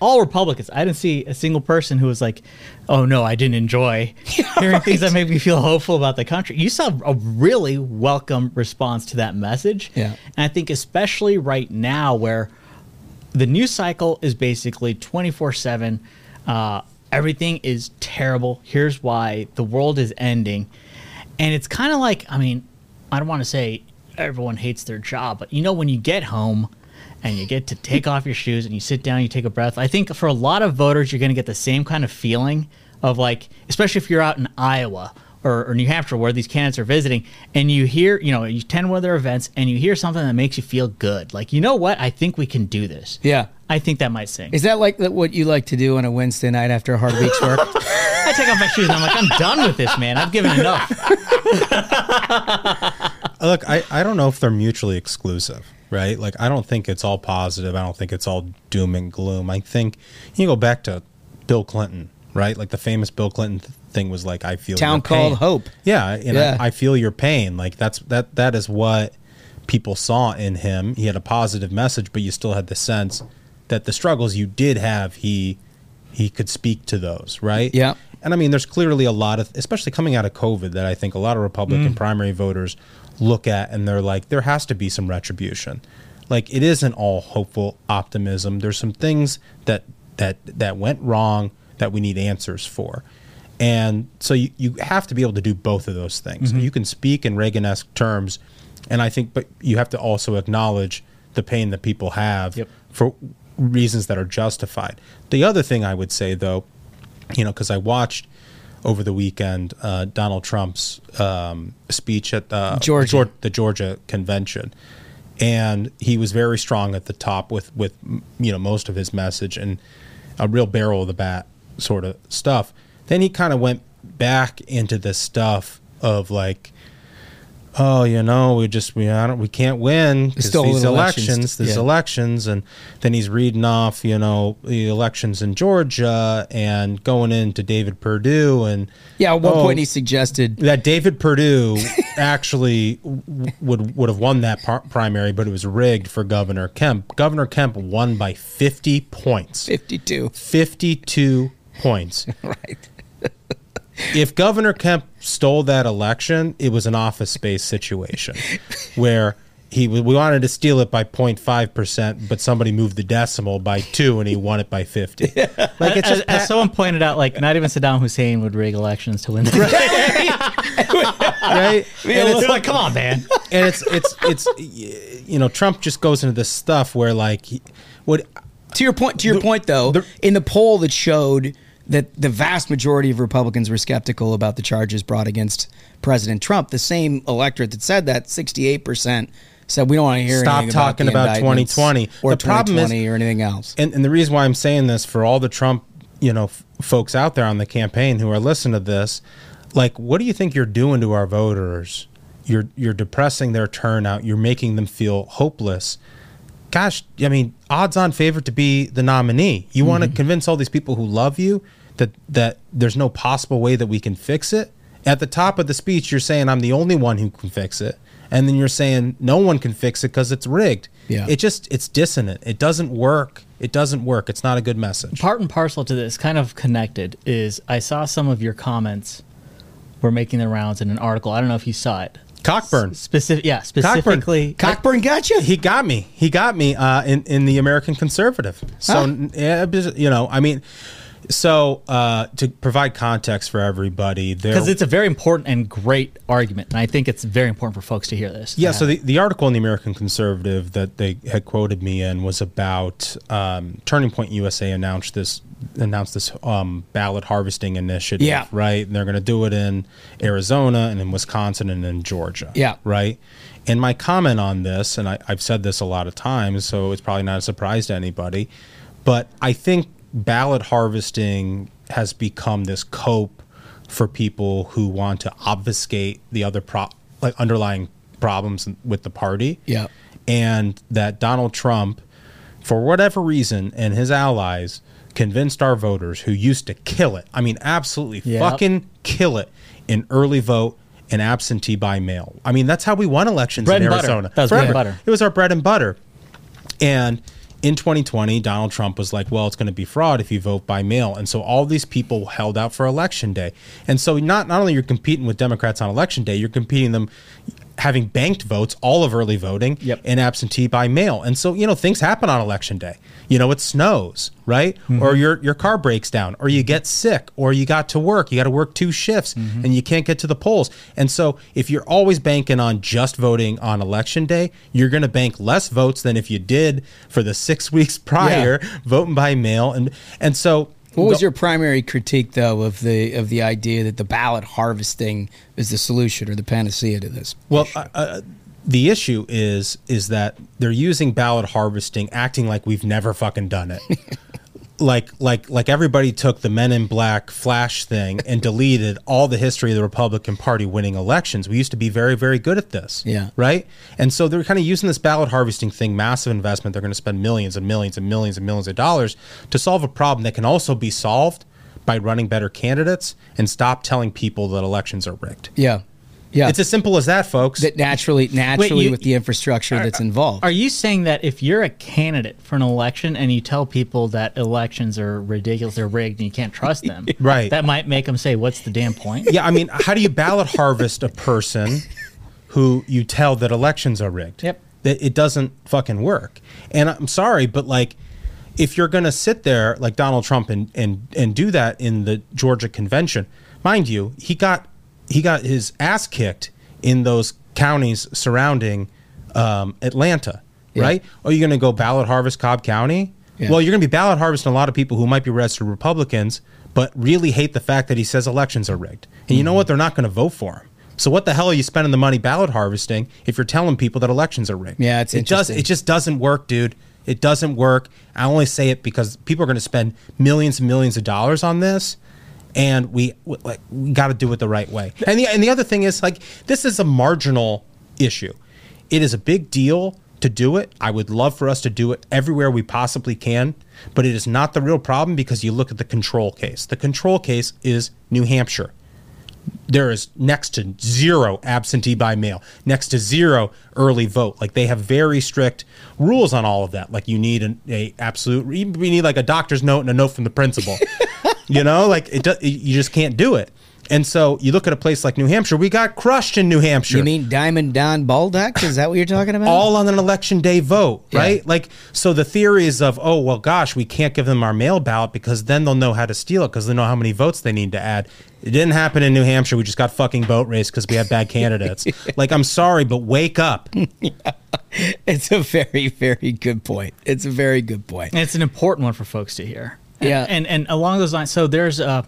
all Republicans. I didn't see a single person who was like, "Oh no, I didn't enjoy [laughs] hearing things that make me feel hopeful about the country." You saw a really welcome response to that message, Yeah. and I think especially right now where the news cycle is basically 24 7 uh, everything is terrible here's why the world is ending and it's kind of like i mean i don't want to say everyone hates their job but you know when you get home and you get to take off your shoes and you sit down you take a breath i think for a lot of voters you're going to get the same kind of feeling of like especially if you're out in iowa or, or New Hampshire, where these candidates are visiting, and you hear, you know, you attend one of their events, and you hear something that makes you feel good. Like, you know what? I think we can do this. Yeah. I think that might sing. Is that like what you like to do on a Wednesday night after a hard week's work? [laughs] I take off my shoes and I'm like, I'm done with this, man. I've given enough. [laughs] Look, I, I don't know if they're mutually exclusive, right? Like, I don't think it's all positive. I don't think it's all doom and gloom. I think you go back to Bill Clinton, right? Like the famous Bill Clinton th- thing was like, I feel Town your pain. called Hope. Yeah, and Yeah. I, I feel your pain. Like that's that that is what people saw in him. He had a positive message, but you still had the sense that the struggles you did have, he he could speak to those, right? Yeah. And I mean, there's clearly a lot of, especially coming out of COVID, that I think a lot of Republican Mm. primary voters look at and they're like, there has to be some retribution. Like it isn't all hopeful optimism. There's some things that that that went wrong that we need answers for. And so you, you have to be able to do both of those things. Mhm. You can speak in Reagan-esque terms, and I think, but you have to also acknowledge the pain that people have for reasons that are justified. The other thing I would say, though, you know, because I watched over the weekend uh, Donald Trump's um, speech at the Georgia. Geor- the Georgia convention, and he was very strong at the top with with you know most of his message and a real barrel of the bat sort of stuff. Then he kind of went back into this stuff of like oh, you know, we just we I don't, we can't win because these elections. elections, these Yeah. elections, and then he's reading off, you know, the elections in Georgia and going into David Perdue and Yeah, at one oh, point he suggested that David Perdue actually would would have won that par- primary, but it was rigged for Governor Kemp. Governor Kemp won by 50 points. 52. 52 points. [laughs] right. if Governor Kemp stole that election, it was an office space situation [laughs] where he we wanted to steal it by 0.5%, but somebody moved the decimal by 2 and he won it by 50. [laughs] Like it's as, just as someone pointed out, like not even Saddam Hussein would rig elections to win. The right? [laughs] right And it's like, come on, man. and it's it's it's you know Trump just goes into this stuff where like he, what To your point, to your point though, in the poll that showed that the vast majority of Republicans were skeptical about the charges brought against President Trump, the same electorate that said that, sixty-eight percent said we don't want to hear Stop talking about, about 2020. or The problem is- 2020 or anything else. and, and the reason why I'm saying this for all the Trump, you know, f- folks out there on the campaign who are listening to this, like, what do you think you're doing to our voters? You're you're depressing their turnout. You're making them feel hopeless. Gosh, I mean, odds on favorite to be the nominee. You want to mm-hmm. convince all these people who love you that that there's no possible way that we can fix it. At the top of the speech, you're saying I'm the only one who can fix it, and then you're saying no one can fix it because it's rigged. Yeah. It just it's dissonant. It doesn't work. It doesn't work. It's not a good message. Part and parcel to this, kind of connected, is I saw some of your comments were making the rounds in an article. I don't know if you saw it. Cockburn. Specific, yeah, specifically. Cockburn got you. He got me. He got me uh, in in the American Conservative. So Huh? yeah, you know, I mean, so uh, to provide context for everybody, Because it's a very important and great argument, and I think it's very important for folks to hear this. Yeah, so the, the article in the American Conservative that they had quoted me in was about um, Turning Point USA announced this announced this um, ballot harvesting initiative, Yeah. right? And they're going to do it in Arizona and in Wisconsin and in Georgia, Yeah. right. And my comment on this, and I, I've said this a lot of times, so it's probably not a surprise to anybody, but I think ballot harvesting has become this cope for people who want to obfuscate the other pro- like underlying problems with the party. Yeah. And that Donald Trump, for whatever reason, and his allies convinced our voters who used to kill it. I mean, absolutely Yep. fucking kill it in early vote and absentee by mail. I mean, that's how we won elections Bread in and butter. Arizona. That was bread and butter. It was our bread and butter. And in 2020, Donald Trump was like, well, it's going to be fraud if you vote by mail. And so all these people held out for election day. And so not, not only you're competing with Democrats on election day, you're competing them having banked votes, all of early voting, Yep. and absentee by mail. And so, you know, things happen on election day. You know, it snows, right? Mm-hmm. Or your your car breaks down, or you mm-hmm. get sick, or you got to work. You got to work two shifts mm-hmm. and you can't get to the polls. And so, if you're always banking on just voting on election day, you're going to bank less votes than if you did for the 6 [laughs] weeks prior voting by mail and and so What was your primary critique, though, of the of the idea that the ballot harvesting is the solution or the panacea to this? Well, the issue is is that they're using ballot harvesting, acting like we've never fucking done it. [laughs] like like like everybody took the Men in Black flash thing and deleted all the history of the Republican Party winning elections. We used to be very very good at this. Yeah. Right. And so they're kind of using this ballot harvesting thing, massive investment. They're going to spend millions and millions and millions and millions of dollars to solve a problem that can also be solved by running better candidates and stop telling people that elections are rigged. Yeah, yeah. It's as simple as that, folks. that naturally, naturally, you- with the infrastructure that's involved. Are you saying that if you're a candidate for an election and you tell people that elections are ridiculous, they're rigged, and you can't trust them, [laughs] Right. That might make them say, "What's the damn point?" yeah, I mean, how do you ballot harvest a person who you tell that elections are rigged? Yep. That it doesn't fucking work. And I'm sorry, but like if you're gonna sit there like Donald Trump and and and do that in the Georgia convention, mind you, he got he got his ass kicked in those counties surrounding um, Atlanta, right? Are you gonna go ballot harvest Cobb County? Yeah. Well, you're gonna be ballot harvesting a lot of people who might be registered Republicans, but really hate the fact that he says elections are rigged. And you know what? They're not going to vote for him. So what the hell are you spending the money ballot harvesting if you're telling people that elections are rigged? Yeah, it's it just it just doesn't work, dude. It doesn't work. I only say it because people are going to spend millions and millions of dollars on this, and we like we got to do it the right way. And the and the other thing is like this is a marginal issue. It is a big deal to do it. I would love for us to do it everywhere we possibly can, but it is not the real problem because you look at the control case. The control case is New Hampshire there is next to zero absentee by mail, next to zero early vote. Like they have very strict rules on all of that. Like you need an a absolute, we need like a doctor's note and a note from the principal. [laughs] you know, like it, do, you just can't do it. And so you look at a place like New Hampshire, we got crushed in New Hampshire. You mean Diamond Don Bolduc? Is that what you're talking about? all on an election day vote, Yeah. right? Like, so the theories of, oh, well, gosh, we can't give them our mail ballot because then they'll know how to steal it because they know how many votes they need to add. It didn't happen in New Hampshire. We just got fucking boat race because we had bad candidates. [laughs] like, I'm sorry, but wake up. [laughs] It's a very, very good point. It's a very good point. And it's an important one for folks to hear. Yeah. [laughs] And and along those lines, so there's a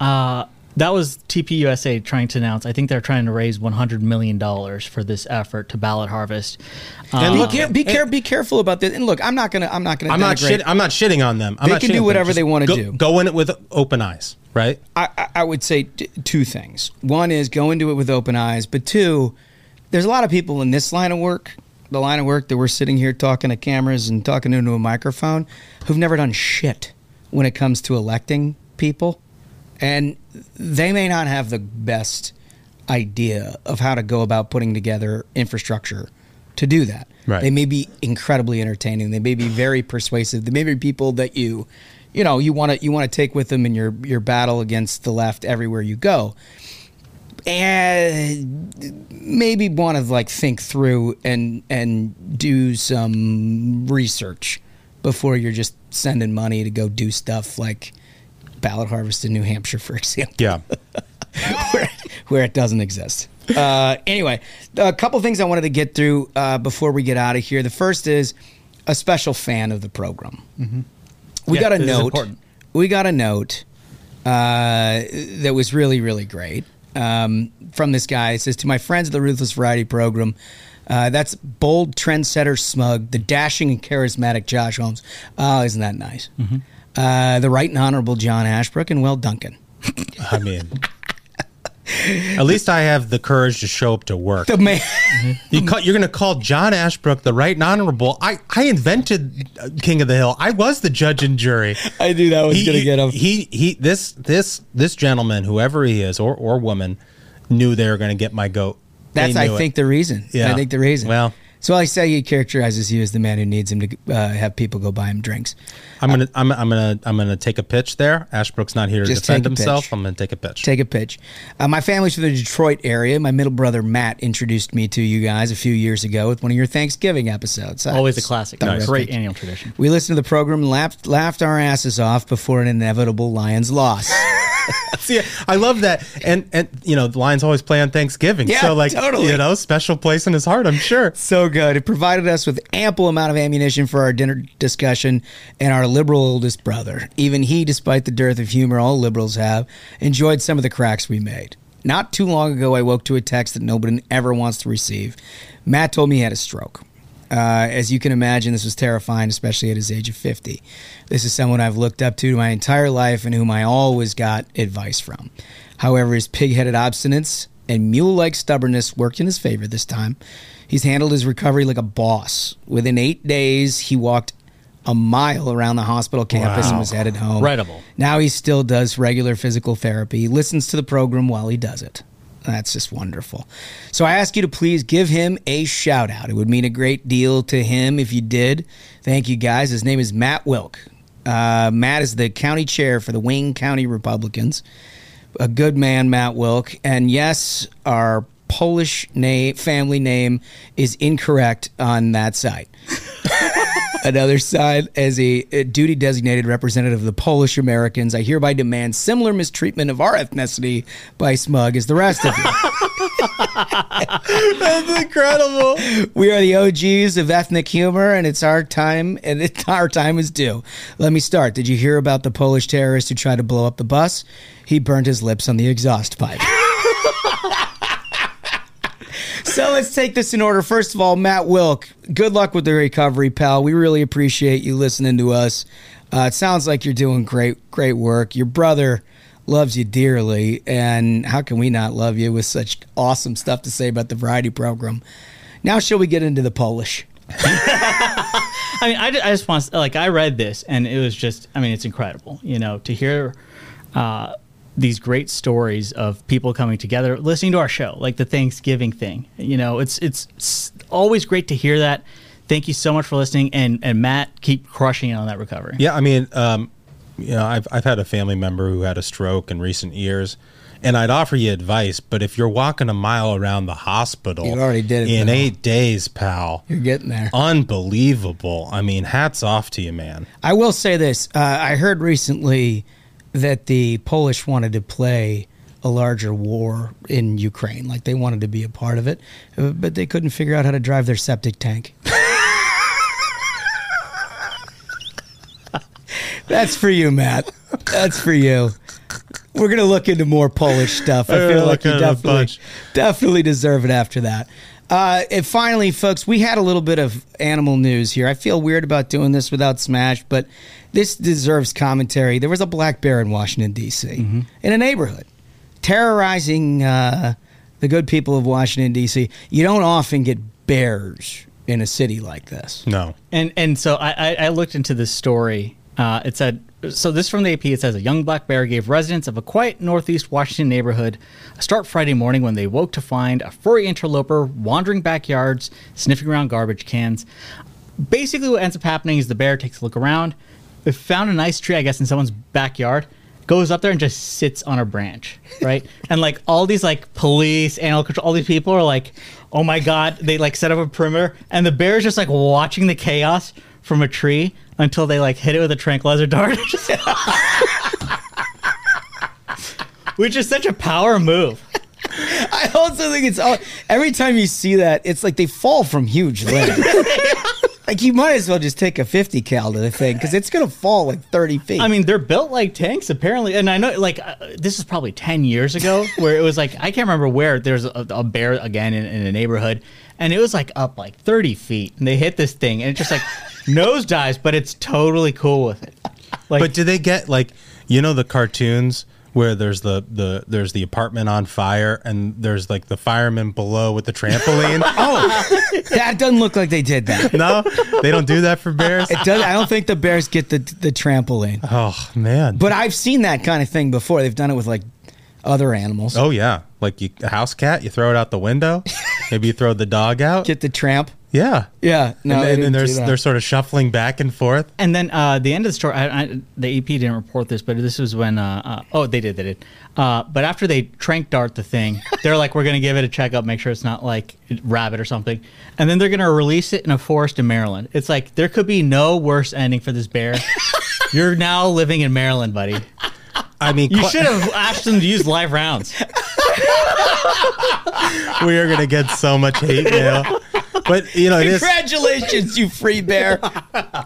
uh that was TPUSA trying to announce. I think they're trying to raise 100 million dollars for this effort to ballot harvest. And Uh, look, Be, care- be, care- be careful about this. And look, I'm not gonna. I'm not gonna. I'm not denigrate- shit. I'm not shitting on them. I'm They not can do whatever they wanna do. Go in it with open eyes, right? I, I- I would say t- two things. One is go into it with open eyes, but two, there's a lot of people in this line of work, the line of work that we're sitting here talking to cameras and talking into a microphone, who've never done shit when it comes to electing people, and they may not have the best idea of how to go about putting together infrastructure to do that. Right. They may be incredibly entertaining. They may be very persuasive. They may be people that you, you know, you want to you want to take with them in your your battle against the left everywhere you go. And maybe want to like think through and and do some research before you're just sending money to go do stuff like ballot harvest in New Hampshire, for [laughs] example Yeah. [laughs] where, where it doesn't exist. Uh, anyway, a couple things I wanted to get through uh, before we get out of here. The first is a special fan of the program. We Yeah, got a this is note. important. We got a note uh, that was really, really great um, from this guy. It says, To my friends of the Ruthless Variety program, uh, that's bold trendsetter smug, the dashing and charismatic Josh Holmes. Oh, isn't that nice? Uh, the right and honorable John Ashbrook and Will Duncan. [laughs] I mean, at least I have the courage to show up to work. The man. You call, you're going to call John Ashbrook the right and honorable. I, I invented uh, King of the Hill. I was the judge and jury. I knew that was going to get him. He he this this this gentleman, whoever he is or or woman, knew they were going to get my goat. That's, I it. think, the reason. Yeah. I think the reason. Well- so I say he characterizes you as the man who needs him to uh, have people go buy him drinks. I'm gonna I'm, I'm gonna I'm gonna take a pitch there. Ashbrook's not here to Just defend take a himself. pitch. I'm gonna take a pitch. Take a pitch. Uh, my family's from the Detroit area. My middle brother Matt introduced me to you guys a few years ago with one of your Thanksgiving episodes. always a That's classic. terrific. Great annual tradition. We listened to the program, and laughed, laughed our asses off before an inevitable Lions loss. [laughs] See, I love that, and and you know the Lions always play on Thanksgiving, Yeah, so like totally. you know special place in his heart, I'm sure. so good. It provided us with ample amount of ammunition for our dinner discussion and our liberal oldest brother. Even he, despite the dearth of humor all liberals have, enjoyed some of the cracks we made. Not too long ago, I woke to a text that nobody ever wants to receive. Matt told me he had a stroke. Uh, as you can imagine, this was terrifying, especially at his age of 50. This is someone I've looked up to my entire life and whom I always got advice from. However, his pig headed obstinance and mule like stubbornness worked in his favor this time. He's handled his recovery like a boss. Within eight days, he walked a mile around the hospital campus and was headed home. Incredible. Now he still does regular physical therapy. He listens to the program while he does it. That's just wonderful. So I ask you to please give him a shout out. It would mean a great deal to him if you did. Thank you, guys. His name is Matt Wilk. Uh, Matt is the county chair for the Wayne County Republicans. A good man, Matt Wilk. And yes, our Polish name, family name is incorrect on that site. [laughs] Another side, as a, a duty designated representative of the Polish Americans, I hereby demand similar mistreatment of our ethnicity by Smug as the rest of you. [laughs] That's incredible. we are the OGs of ethnic humor, and it's our time, and it, [laughs] our time is due. Let me start. Did you hear about the Polish terrorist who tried to blow up the bus? He burned his lips on the exhaust pipe. [laughs] so let's take this in order. First of all, Matt Wilk, good luck with the recovery, pal. We really appreciate you listening to us. Uh, it sounds like you're doing great, great work. Your brother loves you dearly, and how can we not love you with such awesome stuff to say about the variety program? Now, shall we get into the Polish? [laughs] I mean, I, I just want to, like I read this and it was just I mean it's incredible you know to hear uh, these great stories of people coming together listening to our show like the Thanksgiving thing you know it's it's, always great to hear that. Thank you so much for listening and and Matt keep crushing it on that recovery. Yeah, I mean, um, you know, I've I've had a family member who had a stroke in recent years, and I'd offer you advice, but if you're walking a mile around the hospital, You already did it, in pal. eight days, pal. You're getting there. Unbelievable. I mean, hats off to you, man. I will say this: uh, I heard recently that the Polish wanted to play a larger war in Ukraine, like they wanted to be a part of it, but they couldn't figure out how to drive their septic tank. That's for you, Matt. That's for you. We're gonna look into more Polish stuff. I feel like you looking at a definitely, definitely deserve it after that. Uh, and finally, folks, we had a little bit of animal news here. I feel weird about doing this without Smash, but this deserves commentary. There was a black bear in Washington D.C. in a neighborhood, terrorizing uh, the good people of Washington D.C. You don't often get bears in a city like this. No. And and so I, I, I looked into this story. Uh, it said so. This from the AP. It says a young black bear gave residents of a quiet northeast Washington neighborhood a start Friday morning when they woke to find a furry interloper wandering backyards, sniffing around garbage cans. Basically, what ends up happening is the bear takes a look around. It found a nice tree, I guess, in someone's backyard. Goes up there and just sits on a branch, right? [laughs] and like all these like police, animal control, all these people are like, "Oh my god!" They like set up a perimeter, and the bear is just like watching the chaos from a tree until they like hit it with a tranquilizer dart, [laughs] which is such a power move. [laughs] I also think it's all, every time you see that, it's like they fall from huge limbs. Like you might as well just take a 50 cal to the thing because it's going to fall like 30 feet. I mean, they're built like tanks, apparently. And I know, like, uh, this is probably 10 years ago where it was like, I can't remember where there's a, a bear again in, in a neighborhood. And it was like up like 30 feet. And they hit this thing and it just like [laughs] nosedives, but it's totally cool with it. Like, but do they get like you know the cartoons where there's the the there's the apartment on fire and there's like the fireman below with the trampoline? [laughs] oh, that doesn't look like they did that. [laughs] no, they don't do that for bears. It does. I don't think the bears get the the trampoline. Oh man! But I've seen that kind of thing before. They've done it with like other animals. Oh yeah, like you, a house cat, you throw it out the window. [laughs] Maybe you throw the dog out. Get the tramp. Yeah, Yeah. No, and, they then- and didn't then do there's they're sort of shuffling back and forth. And then uh, the end of the story, I, I, the AP didn't report this, but this was when, uh, uh, oh, they did, they did. Uh, but after they trank dart the thing, [laughs] they're like, we're going to give it a checkup, make sure it's not like rabbit or something. And then they're going to release it in a forest in Maryland. It's like, there could be no worse ending for this bear. [laughs] You're now living in Maryland, buddy. I mean, You cla- should have asked them to use live rounds. [laughs] we are gonna get so much hate mail. But you know, it is Congratulations, you free bear.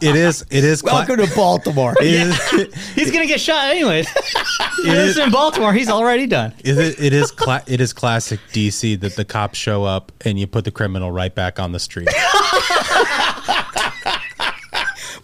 it is it is cla- Welcome to Baltimore. it is- [laughs] He's going to get shot anyways. [laughs] He lives is- in Baltimore. He's already done. Is it? It is. Cla- it is classic DC that the cops show up and you put the criminal right back on the street. [laughs]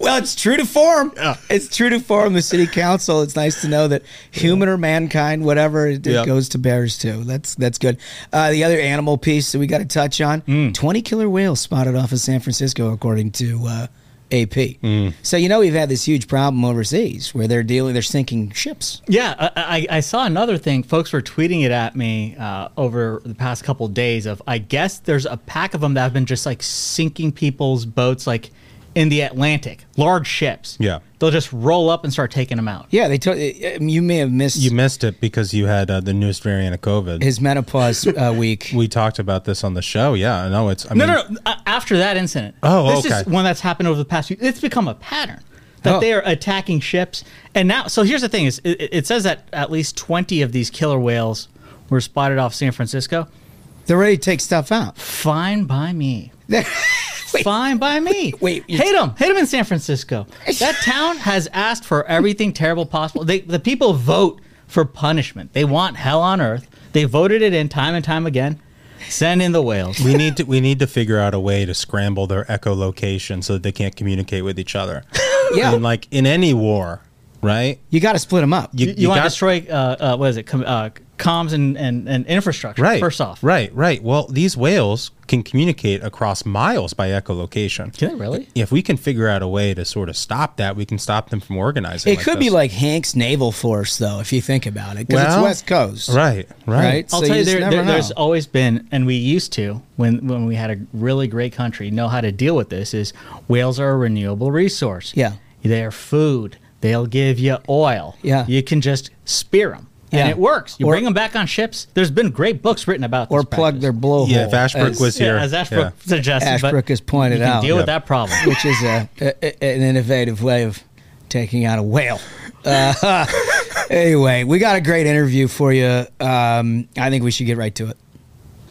Well, it's true to form. It's true to form. The city council. It's nice to know that human or mankind, whatever, it, it goes to bears too. That's that's good. Uh, the other animal piece that we got to touch on: Hmm. twenty killer whales spotted off of San Francisco, according to uh, AP. Hmm. So you know we've had this huge problem overseas where they're dealing, they're sinking ships. Yeah, I, I, I saw another thing. Folks were tweeting it at me uh, over the past couple days. Of I guess there's a pack of them that have been just like sinking people's boats, like in the Atlantic, large ships. Yeah. they'll just roll up and start taking them out. Yeah, they told you may have missed You missed it because you had uh, the newest variant of COVID. his menopause uh, [laughs] week. we talked about this on the show. Yeah, I know it's. I No, mean, no, no. a- After that incident, Oh, this okay. is one that's happened over the past few. It's become a pattern that Oh. they are attacking ships, and now. So here's the thing: is it, it says that at least twenty of these killer whales were spotted off San Francisco. They're ready to take stuff out. Fine by me. [laughs] Fine by me. Wait, you- hate them. Hate them in San Francisco. That town has asked for everything terrible possible. They, the people vote for punishment. They want hell on earth. They voted it in time and time again. Send in the whales. we need to we need to figure out a way to scramble their echolocation so that they can't communicate with each other. [laughs] Yeah. And like in any war, right? You got to split them up. You, you, want to destroy uh, uh, what is it? Com- uh, comms and, and, and infrastructure. Right. First off, Right, right. Well, these whales can communicate across miles by echolocation. Can they really? If we can figure out a way to sort of stop that, we can stop them from organizing. It like could be like Hank's naval force, though, if you think about it, because it's West Coast. Right, right. I'll So tell you, just there, there- there's always been, and we used to when when we had a really great country know how to deal with this. Is whales are a renewable resource. Yeah. they're food. They'll give you oil. Yeah. you can just spear them. And it works. You Or- bring them back on ships. There's been great books written about this Or plug practice. their blowhole. Yeah, if Ashbrook as- was here, Yeah, as Ashbrook suggested. Ashbrook has pointed you can out. Deal with that problem. which is a, a, an innovative way of taking out a whale. Uh, [laughs] anyway, we got a great interview for you. Um, I think we should get right to it.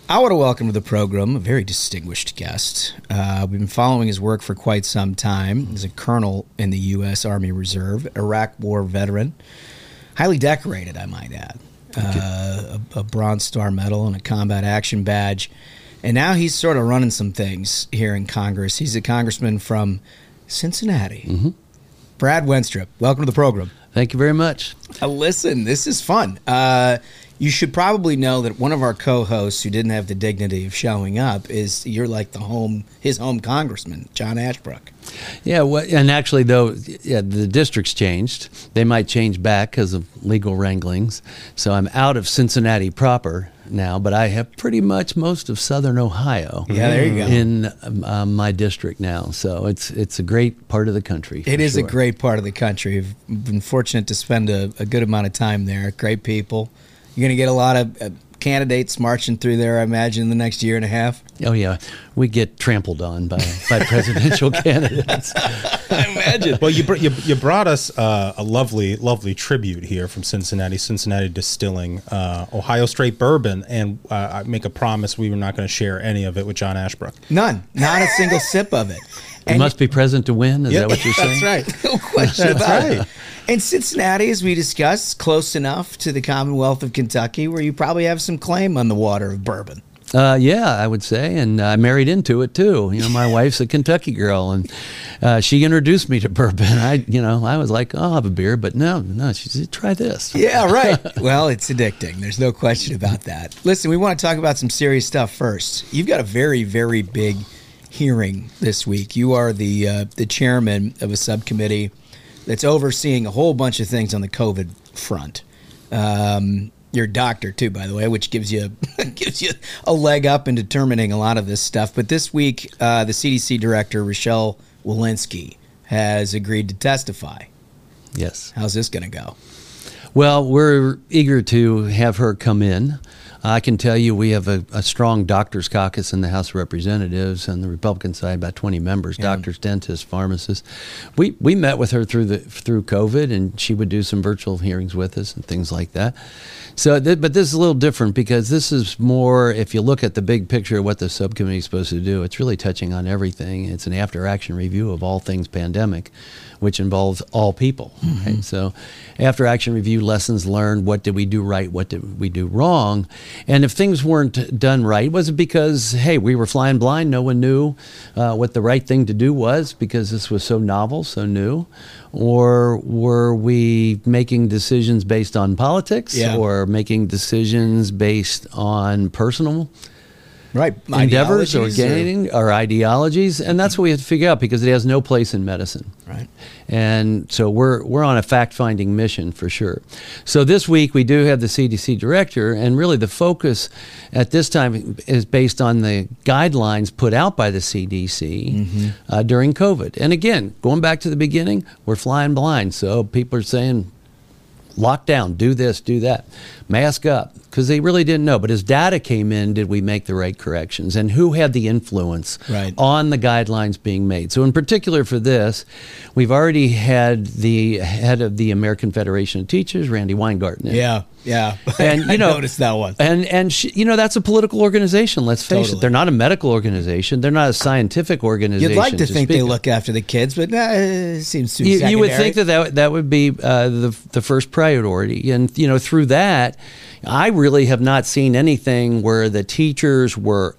I want to welcome to the program a very distinguished guest. Uh, we've been following his work for quite some time. He's a colonel in the U.S. Army Reserve, Iraq War veteran, highly decorated, I might add. Uh, a, a Bronze Star Medal and a Combat Action Badge. And now he's sort of running some things here in Congress. He's a congressman from Cincinnati. Brad Wenstrup, welcome to the program. Thank you very much. Uh, listen, this is fun. Uh, you should probably know that one of our co-hosts who didn't have the dignity of showing up is you're like the home his home congressman, John Ashbrook. Yeah, well, and actually, though, yeah, the district's changed. They might change back because of legal wranglings. So I'm out of Cincinnati proper now, but I have pretty much most of Southern Ohio. Yeah, there you go. In um, um, my district now, so it's it's a great part of the country. It is is a great part of the country. I've been fortunate to spend a, a good amount of time there. Great people. You're going to get a lot of uh, candidates marching through there, I imagine, in the next year and a half. Oh yeah, we get trampled on by by presidential [laughs] candidates. I imagine. Well, you, br- you you brought us uh, a lovely lovely tribute here from Cincinnati, Cincinnati Distilling, uh, Ohio Straight Bourbon, and uh, I make a promise we were not going to share any of it with John Ashbrook. None. Not a single sip of it. You must be present to win. Is Yeah, that what you're [laughs] saying? That's right. No [laughs] question about right. it. And Cincinnati, as we discussed, close enough to the Commonwealth of Kentucky where you probably have some claim on the water of bourbon. Uh, yeah, I would say, and I married into it too. You know, my [laughs] wife's a Kentucky girl, and uh, she introduced me to bourbon. I, you know, I was like, "Oh, I'll have a beer," but no, no. She said, "Try this." Yeah, right. well, it's addicting. There's no question about that. Listen, we want to talk about some serious stuff first. You've got a very, very big hearing this week. You are the uh, the chairman of a subcommittee that's overseeing a whole bunch of things on the COVID front. Um, you're a doctor too, by the way, which gives you [laughs] gives you a leg up in determining a lot of this stuff. But this week, uh, the CDC director Rochelle Walensky has agreed to testify. Yes. How's this going to go? Well, we're eager to have her come in. I can tell you we have a, a strong doctors caucus in the House of Representatives on the Republican side, about 20 members, doctors, dentists, pharmacists. We we met with her through the through COVID, and she would do some virtual hearings with us and things like that. So, th- but this is a little different because this is more. If you look at the big picture of what the subcommittee is supposed to do, it's really touching on everything. It's an after action review of all things pandemic, which involves all people. Right? So, after action review, lessons learned. What did we do right? What did we do wrong? And if things weren't done right, was it because hey we were flying blind? No one knew uh, what the right thing to do was because this was so novel, so new, or were we making decisions based on politics Yeah. or making decisions based on personal right. Endeavors or gaining or ideologies and that's what we have to figure out because it has no place in medicine. Right. and so we're we're on a fact-finding mission for sure. So this week we do have the CDC director and really the focus at this time is based on the guidelines put out by the CDC uh, during COVID. And again going back to the beginning we're flying blind. So people are saying lock down, do this, do that, mask up, because they really didn't know. But as data came in, did we make the right corrections? And who had the influence Right. on the guidelines being made? So, in particular for this, we've already had the head of the American Federation of Teachers, Randi Weingarten. in. Yeah, yeah. [laughs] And you [laughs] know, noticed that one. And and she, you know, that's a political organization. Let's face Totally. it; they're not a medical organization. They're not a scientific organization. You'd like to think they of. look after the kids, but uh, it seems too. You, you would think that that, that would be uh, the, the first priority. And, you know, through that, I really have not seen anything where the teachers were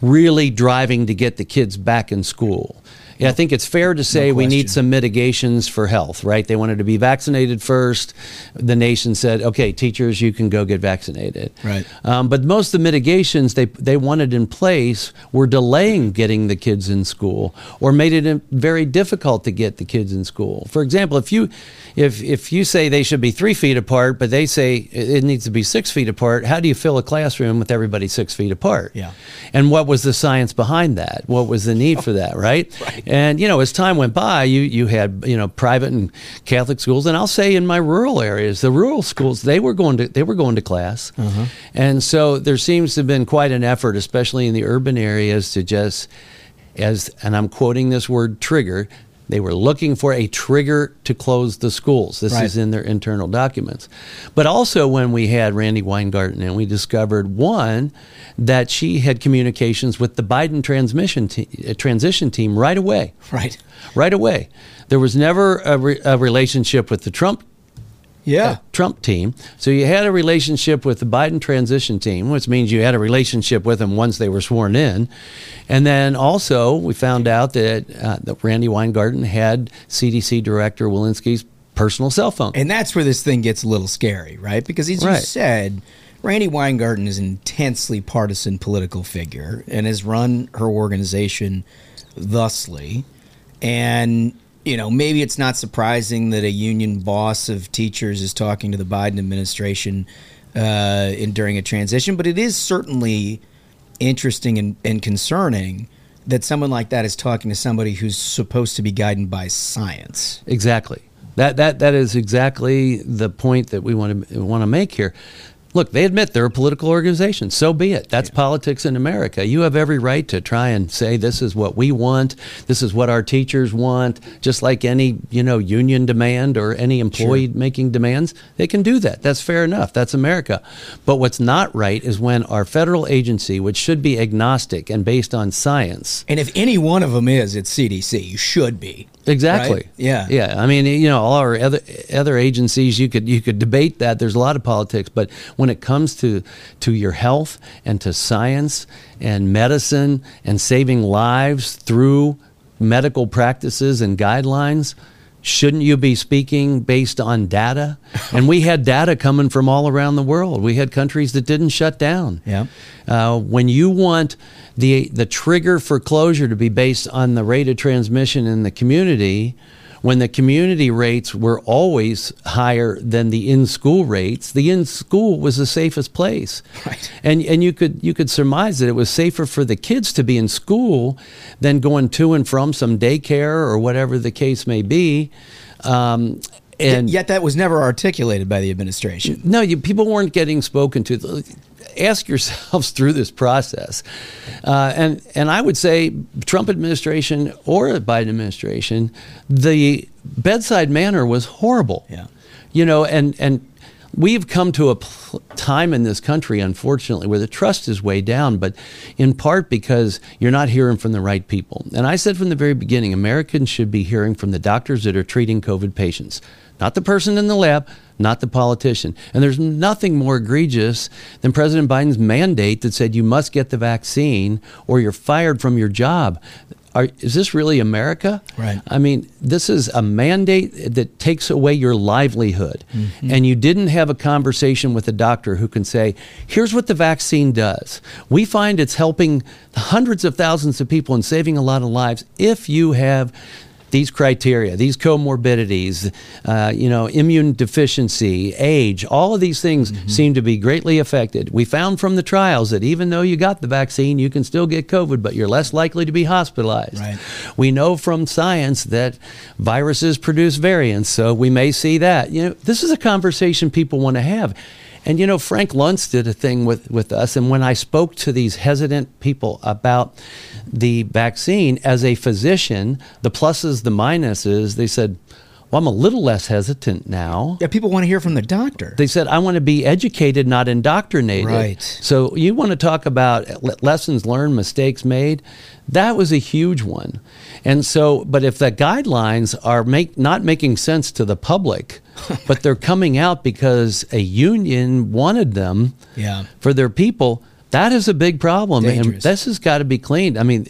really driving to get the kids back in school. Yeah, I think it's fair to say we need some mitigations for health, right? They wanted to be vaccinated first. The nation said, "Okay, teachers, you can go get vaccinated." Right. Um, but most of the mitigations they they wanted in place were delaying getting the kids in school or made it very difficult to get the kids in school. For example, if you if if you say they should be three feet apart, but they say it it needs to be six feet apart, how do you fill a classroom with everybody six feet apart? Yeah. And what was the science behind that? What was the need for that, right? [laughs] right? And you know, as time went by, you you had you know private and Catholic schools, and I'll say in my rural areas, the rural schools they were going to they were going to class, mm-hmm. and so there seems to have been quite an effort, especially in the urban areas, to just as and I'm quoting this word trigger. They were looking for a trigger to close the schools. This Right. is in their internal documents. But also, when we had Randi Weingarten and we discovered one that she had communications with the Biden transmission te- uh, transition team right away. Right. Right away. There was never a, re- a relationship with the Trump Yeah. Trump team. So you had a relationship with the Biden transition team, which means you had a relationship with them once they were sworn in. And then also, we found out that, uh, that Randi Weingarten had CDC Director Walensky's personal cell phone. And that's where this thing gets a little scary, right? Because as you said, Randi Weingarten is an intensely partisan political figure and has run her organization thusly. And, you know, maybe it's not surprising that a union boss of teachers is talking to the Biden administration uh, in, during a transition, but it is certainly interesting and, and concerning that someone like that is talking to somebody who's supposed to be guided by science. Exactly. That that that is exactly the point that we want to want to make here. Look, they admit they're a political organization. So be it. That's politics in America. You have every right to try and say this is what we want. This is what our teachers want. Just like any you know union demand or any employee making demands, they can do that. That's fair enough. That's America. But what's not right is when our federal agency, which should be agnostic and based on science, And if any one of them is, it's CDC. You should be. Exactly. Right? Yeah. Yeah. I mean, you know, all our other other agencies, you could you could debate that. There's a lot of politics, but when it comes to to your health and to science and medicine and saving lives through medical practices and guidelines. Shouldn't you be speaking based on data? [laughs] And we had data coming from all around the world. We had countries that didn't shut down. Yeah. Uh, when you want the the trigger for closure to be based on the rate of transmission in the community, when the community rates were always higher than the in school rates, the in school was the safest place. Right. And and you could you could surmise that it was safer for the kids to be in school than going to and from some daycare or whatever the case may be. Um, and Yet that was never articulated by the administration. no, you, people weren't getting spoken to. Ask yourselves [laughs] through this process, uh, and and I would say Trump administration or the Biden administration, the bedside manner was horrible. Yeah. you know, and and we've come to a pl- time in this country, unfortunately, where the trust is way down, but in part because you're not hearing from the right people. And I said from the very beginning, Americans should be hearing from the doctors that are treating COVID patients, not the person in the lab, not the politician. And there's nothing more egregious than President Biden's mandate that said you must get the vaccine or you're fired from your job. Are, is this really America? Right. I mean, this is a mandate that takes away your livelihood. Mm-hmm. And you didn't have a conversation with a doctor who can say, here's what the vaccine does. We find it's helping hundreds of thousands of people and saving a lot of lives if you have these criteria, these comorbidities, uh, you know, immune deficiency, age, all of these things seem to be greatly affected. We found from the trials that even though you got the vaccine, you can still get COVID, but you're less likely to be hospitalized. Right. We know from science that viruses produce variants, so we may see that. You know, this is a conversation people want to have. And you know, Frank Luntz did a thing with, with us, and when I spoke to these hesitant people about the vaccine as a physician, the pluses, the minuses, they said, Well, I'm a little less hesitant now. Yeah, people want to hear from the doctor. They said, I want to be educated, not indoctrinated. Right. So you want to talk about lessons learned, mistakes made? That was a huge one. And so, but if the guidelines are make, not making sense to the public, [laughs] but they're coming out because a union wanted them Yeah. for their people, That is a big problem, and Dangerous. this has got to be cleaned. I mean,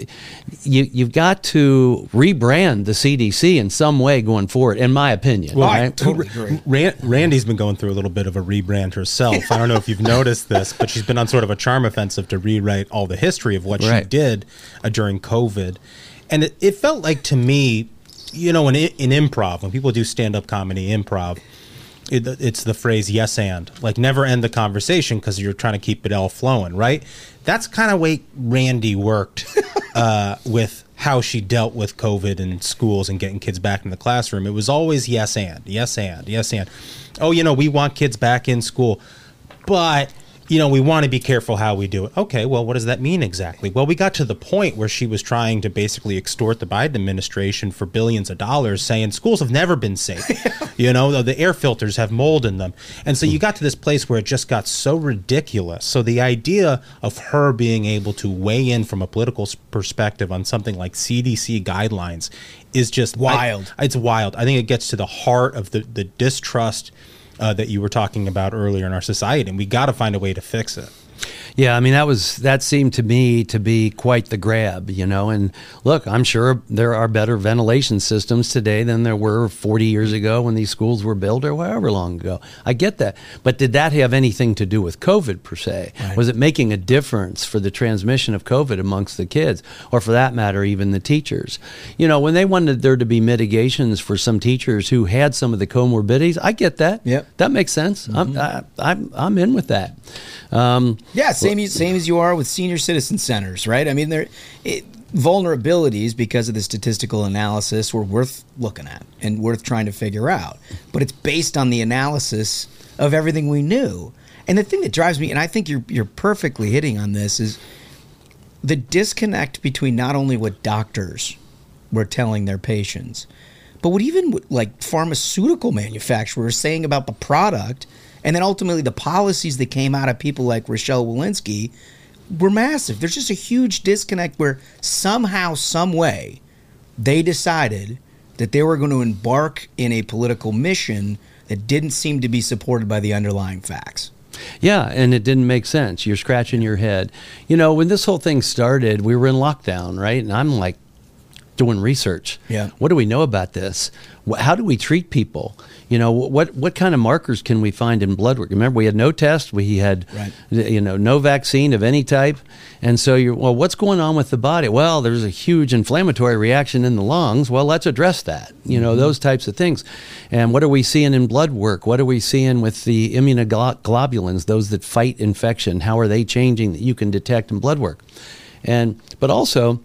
you you've got to rebrand the CDC in some way going forward, in my opinion. Well, right? Ran- Randi's been going through a little bit of a rebrand herself. I don't know if you've noticed this, but she's been on sort of a charm offensive to rewrite all the history of what she did uh, during COVID. And it, it felt like to me, you know, in, in improv, when people do stand up comedy improv, it, it's the phrase yes and. Like never end the conversation because you're trying to keep it all flowing right? That's kind of way Randi worked [laughs] uh, with how she dealt with covid in schools and getting kids back in the classroom. It was always yes and yes and yes and. Oh you know we want kids back in school. But you know we want to be careful how we do it. Okay well what does that mean exactly? Well we got to the point where she was trying to basically extort the biden administration for billions of dollars saying schools have never been safe. [laughs] You know the air filters have mold in them. And so you hmm. got to this place where it just got so ridiculous. So the idea of her being able to weigh in from a political perspective on something like cdc guidelines is just Wild. I- it's wild. I think it gets to the heart of the, the distrust uh, that you were talking about earlier in our society, and we got to find a way to fix it. Yeah, I mean that was that seemed to me to be quite the grab, you know. And look, I'm sure there are better ventilation systems today than there were 40 years ago when these schools were built or however long ago. I get that, but did that have anything to do with COVID per se? Was it making a difference for the transmission of COVID amongst the kids, or for that matter, even the teachers? You know, when they wanted there to be mitigations for some teachers who had some of the comorbidities, I get that. Yep, that makes sense. I'm I, I'm I'm in with that. Um, Yeah, same as, same as you are with senior citizen centers, right? I mean, there it, vulnerabilities because of the statistical analysis were worth looking at and worth trying to figure out. But it's based on the analysis of everything we knew. And the thing that drives me, and I think you're you're perfectly hitting on this, is the disconnect between not only what doctors were telling their patients, but what even like pharmaceutical manufacturers saying about the product, and then ultimately the policies that came out of people like Rochelle Walensky were massive. There's just a huge disconnect where somehow, some way, they decided that they were going to embark in a political mission that didn't seem to be supported by the underlying facts. Yeah, and it didn't make sense. You're scratching your head. You know, when this whole thing started, we were in lockdown, right? And I'm like doing research. Yeah. What do we know about this? How do we treat people? You know, what what kind of markers can we find in blood work? Remember, we had no test, we had Right. you know no vaccine of any type, and so you're well, what's going on with the body? Well, there's a huge inflammatory reaction in the lungs. Well, let's address that. You know, mm-hmm. those types of things. And what are we seeing in blood work? What are we seeing with the immunoglobulins, those that fight infection? How are they changing that you can detect in blood work? And but also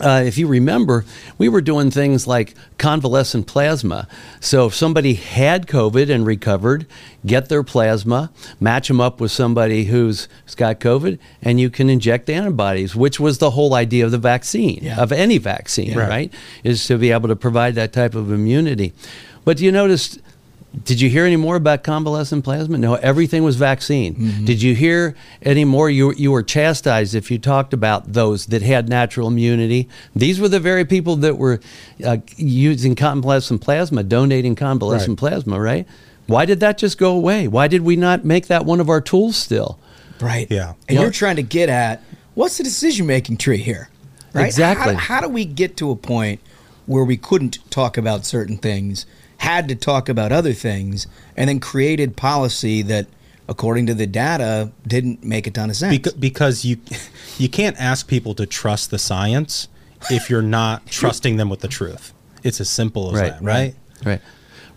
uh, if you remember, we were doing things like convalescent plasma. So if somebody had COVID and recovered, get their plasma, match them up with somebody who's, who's got COVID, and you can inject antibodies, which was the whole idea of the vaccine, of any vaccine, Yeah. right? Is to be able to provide that type of immunity. But you noticed did you hear any more about convalescent plasma? No, everything was vaccine. Did you hear any more? You, you were chastised if you talked about those that had natural immunity. These were the very people that were uh, using convalescent plasma, donating convalescent plasma, right? Why did that just go away? Why did we not make that one of our tools still? Right. Yeah. And Yeah. you're trying to get at what's the decision making tree here? Right? Exactly. How, how do we get to a point where we couldn't talk about certain things, had to talk about other things, and then created policy that, according to the data, didn't make a ton of sense? Beca- because you you can't ask people to trust the science if you're not trusting them with the truth. It's as simple as that, right? Right. Right.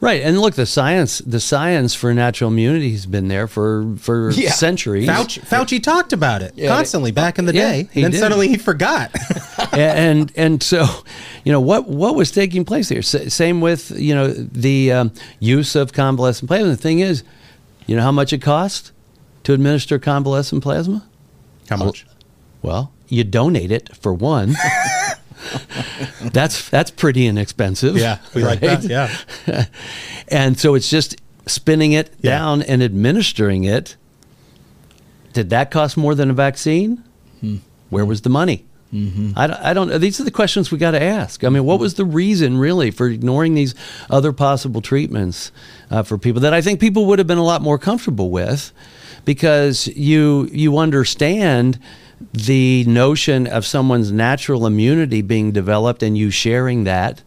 Right, and look, the science the science for natural immunity has been there for for [laughs] Yeah. centuries. Fauci, Fauci talked about it Yeah, constantly back in the yeah, day. and then did. suddenly he forgot. [laughs] and and so you know what what was taking place there S- same with you know the um, use of convalescent plasma the thing is you know how much it costs to administer convalescent plasma how much well you donate it for one [laughs] [laughs] that's that's pretty inexpensive Yeah, we like that, yeah. [laughs] and so it's just spinning it Yeah. down and administering it did that cost more than a vaccine where was the money I, don't, I don't. These are the questions we got to ask. I mean, what was the reason really for ignoring these other possible treatments uh, for people that I think people would have been a lot more comfortable with, because you you understand the notion of someone's natural immunity being developed and you sharing that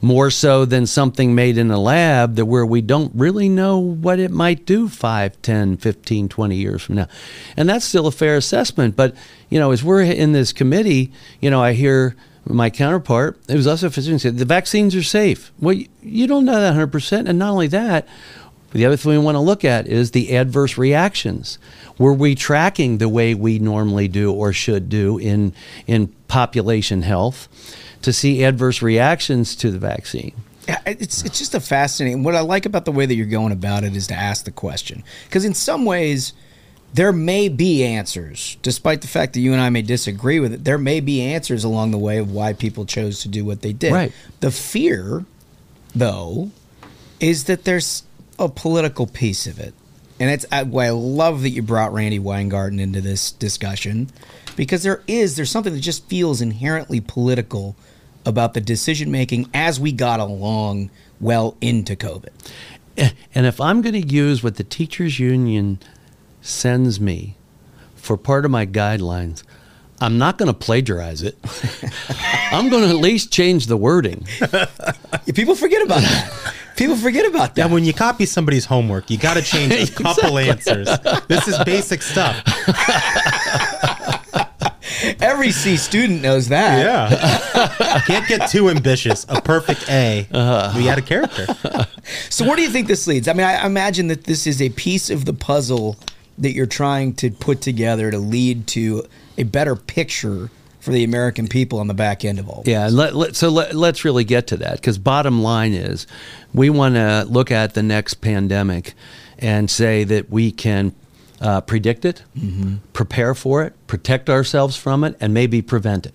more so than something made in a lab that where we don't really know what it might do 5 10 15 20 years from now and that's still a fair assessment but you know as we're in this committee you know i hear my counterpart it was also a physician said the vaccines are safe well you, you don't know that 100% and not only that the other thing we want to look at is the adverse reactions. Were we tracking the way we normally do or should do in in population health to see adverse reactions to the vaccine? It's it's just a fascinating. What I like about the way that you're going about it is to ask the question because in some ways there may be answers, despite the fact that you and I may disagree with it. There may be answers along the way of why people chose to do what they did. Right. The fear, though, is that there's a political piece of it, and it's I, why I love that you brought Randi Weingarten into this discussion because there is there's something that just feels inherently political about the decision making as we got along well into COVID. Eh, and if I'm going to use what the teachers union sends me for part of my guidelines, I'm not going to plagiarize it. [laughs] I'm going to at least change the wording. People forget about that. [laughs] People forget about that. Yeah, when you copy somebody's homework, you got to change a [laughs] couple answers. This is basic stuff. [laughs] Every C student knows that. Yeah. [laughs] Can't get too ambitious. A perfect A. Uh-huh. we had a character. So where do you think this leads? I mean, I imagine that this is a piece of the puzzle that you're trying to put together to lead to a better picture for the American people on the back end of all. Yeah, let, let, so let, let's really get to that because bottom line is we want to look at the next pandemic and say that we can uh, predict it, prepare for it, protect ourselves from it, and maybe prevent it.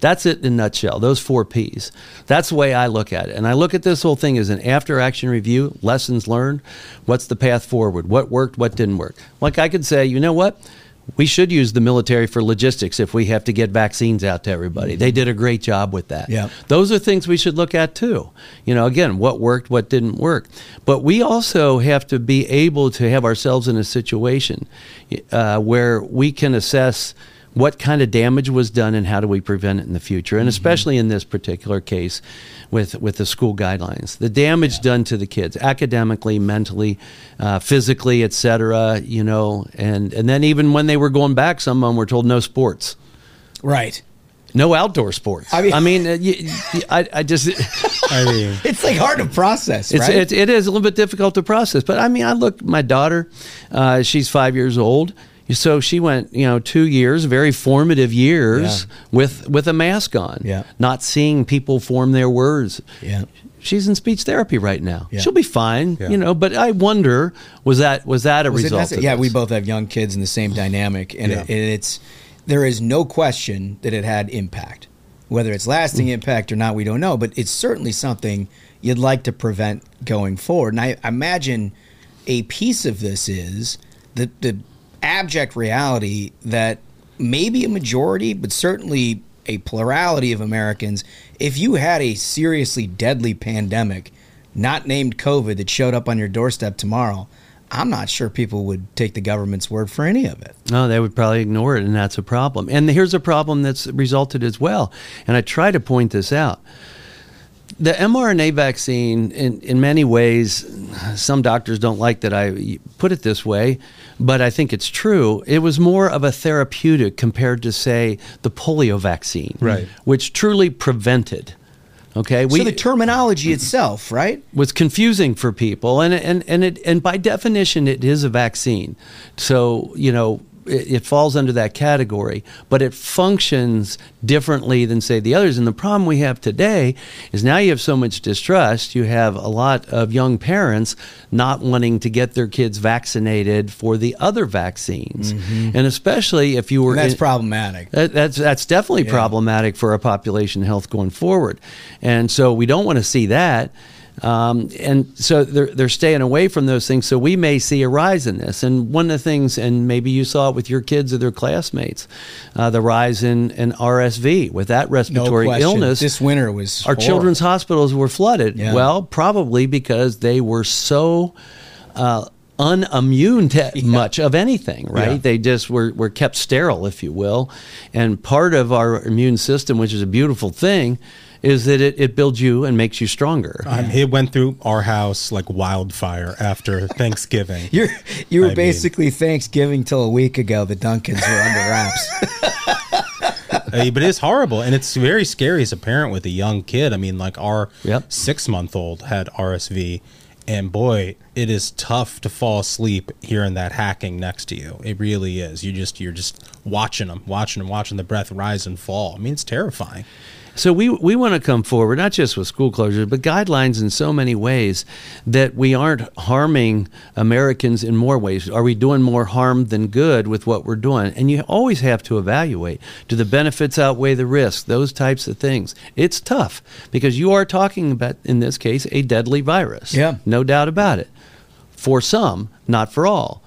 That's it in a nutshell. Those four P's. That's the way I look at it. And I look at this whole thing as an after action review, lessons learned. What's the path forward? What worked? What didn't work? Like I could say, you know what? We should use the military for logistics if we have to get vaccines out to everybody. They did a great job with that. Yeah. Those are things we should look at too. You know, again, what worked, what didn't work. But we also have to be able to have ourselves in a situation uh, where we can assess what kind of damage was done and how do we prevent it in the future? And especially in this particular case with with the school guidelines the damage done to the kids academically mentally uh, physically etc you know and and then even when they were going back some of them were told no sports. Right. no outdoor sports. I mean- I, mean, uh, I, I just [laughs] I mean, [laughs] It's like hard to process, it's, right? it's it is a little bit difficult to process but i mean i look my daughter uh, she's five years old so she went you know two years very formative years with with a mask on Yeah. not seeing people form their words yeah. she's in speech therapy right now Yeah. she'll be fine Yeah. you know but i wonder was that was that a Was result of yeah, we both have young kids in the same dynamic, and Yeah. it, it's there is no question that it had impact. Whether it's lasting Mm. impact or not, we don't know, but it's certainly something you'd like to prevent going forward. And I imagine a piece of this is the the abject reality that maybe a majority, but certainly a plurality of Americans, if you had a seriously deadly pandemic, not named COVID, that showed up on your doorstep tomorrow, I'm not sure people would take the government's word for any of it. No, they would probably ignore it, and that's a problem. And here's a problem that's resulted as well. And I try to point this out. The mRNA vaccine, in, in many ways, some doctors don't like that I put it this way, but I think it's true. It was more of a therapeutic compared to, say, the polio vaccine, Right. which truly prevented. Okay, so the terminology itself, right? was confusing for people and and and it and by definition it is a vaccine so you know it, it falls under that category but it functions differently than say the others and the problem we have today is now you have so much distrust you have a lot of young parents not wanting to get their kids vaccinated for the other vaccines mm-hmm. and especially if you were And that's in- problematic. that, that's that's definitely Yeah. problematic for our population health going forward, and so we don't want to see that. Um, and so they're, they're staying away from those things. So we may see a rise in this. And one of the things, and maybe you saw it with your kids or their classmates, uh, the rise in, in RSV with that respiratory question. illness. This winter was Our horrible. children's hospitals were flooded. Yeah. Well, probably because they were so. Uh, unimmune to [laughs] much of anything, right? Yeah. They just were, were kept sterile, if you will. And part of our immune system, which is a beautiful thing, is that it, it builds you and makes you stronger. Um, it went through our house like wildfire after [laughs] Thanksgiving. You're you were I mean- basically Thanksgiving till a week ago. The Duncans were under wraps. [laughs] Uh, but it's horrible and it's very scary as a parent with a young kid. I mean, like our six month old had RSV, and boy, it is tough to fall asleep hearing that hacking next to you. It really is. You just you're just watching them, watching them, watching the breath rise and fall. I mean, it's terrifying. So we we want to come forward not just with school closures, but guidelines in so many ways that we aren't harming Americans in more ways. Are we doing more harm than good with what we're doing? And you always have to evaluate: do the benefits outweigh the risks? Those types of things. It's tough because you are talking about, in this case, a deadly virus. Yeah. no doubt about it. For some, not for all.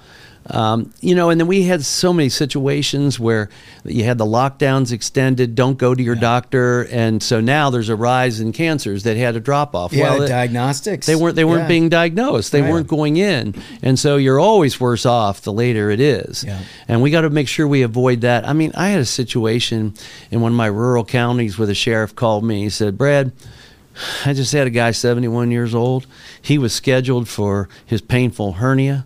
Um, you know, and then we had so many situations where you had the lockdowns extended, don't go to your doctor, and so now there's a rise in cancers that had a drop off. Yeah, it- diagnostics. They weren't they weren't Yeah. being diagnosed. They Right. weren't going in, and so you're always worse off the later it is. Yeah. And we got to make sure we avoid that. I mean, I had a situation in one of my rural counties where the sheriff called me. He said, "Brad." I just had a guy 71 years old. He was scheduled for his painful hernia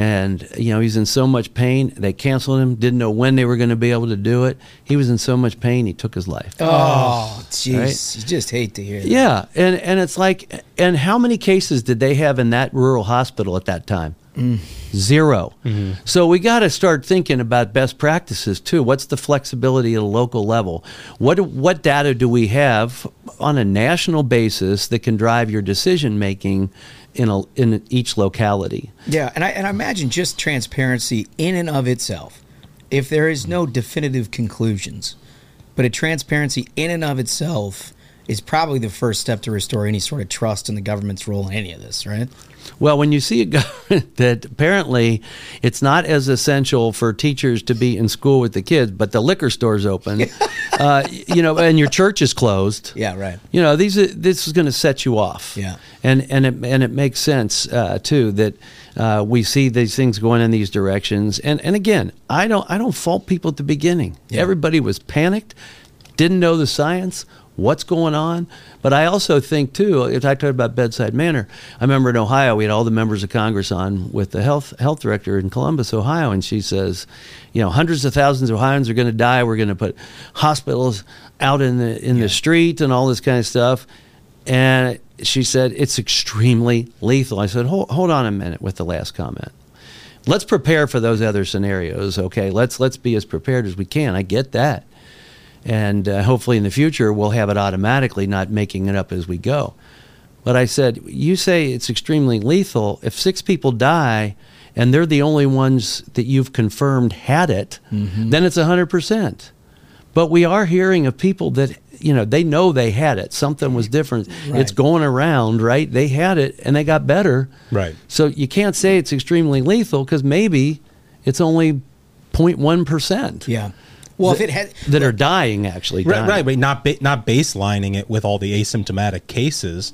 and you know he's in so much pain they canceled him didn't know when they were going to be able to do it he was in so much pain he took his life Oh, jeez. Right? You just hate to hear that. yeah and and it's like and how many cases did they have in that rural hospital at that time Mm. 0 So we got to start thinking about best practices too. What's the flexibility at a local level? What what data do we have on a national basis that can drive your decision making in a in each locality? Yeah, and I and I imagine just transparency in and of itself. If there is no definitive conclusions, but a transparency in and of itself is probably the first step to restore any sort of trust in the government's role in any of this, right? Well, when you see a [laughs] government that apparently it's not as essential for teachers to be in school with the kids, but the liquor store's open, [laughs] uh, you know, and your church is closed. Yeah, right. You know, these are, this is going to set you off. Yeah. and and it and it makes sense uh, too that uh, we see these things going in these directions. And and again, I don't I don't fault people at the beginning. Yeah. Everybody was panicked, didn't know the science. What's going on? But I also think too, if I talk about bedside manner, I remember in Ohio we had all the members of Congress on with the health health director in Columbus, Ohio, and she says, you know, hundreds of thousands of Ohioans are going to die. We're going to put hospitals out in the in the street and all this kind of stuff. And she said it's extremely lethal. I said, hold, hold on a minute with the last comment. Let's prepare for those other scenarios. Okay, let's let's be as prepared as we can. I get that, and uh, hopefully in the future we'll have it automatically, not making it up as we go. But I said, you say it's extremely lethal. If six people die and they're the only ones that you've confirmed had it, then it's 100%. But we are hearing of people that, you know, they know they had it. Something was different. Right. It's going around, right? They had it and they got better. Right. So you can't say it's extremely lethal because maybe it's only 0.1%. Yeah. Well, if it had that are dying actually. Right, dying. right, but not ba- not baselining it with all the asymptomatic cases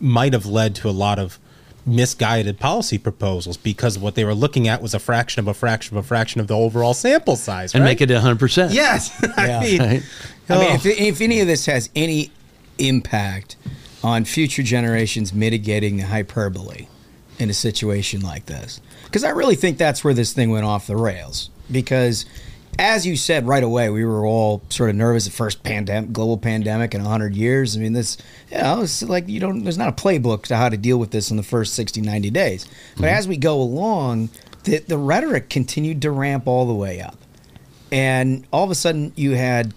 might have led to a lot of misguided policy proposals because what they were looking at was a fraction of a fraction of a fraction of the overall sample size, And right? make it 100%. Yes, [laughs] I Yeah. mean, Right. I mean, oh. if, if any of this has any impact on future generations mitigating the hyperbole in a situation like this, because I really think that's where this thing went off the rails. Because, as you said right away, we were all sort of nervous at first pandemic, global pandemic in 100 years. I mean, this, you know, it's like you don't, there's not a playbook to how to deal with this in the first 60, 90 days. But mm-hmm. as we go along, the, the rhetoric continued to ramp all the way up. And all of a sudden, you had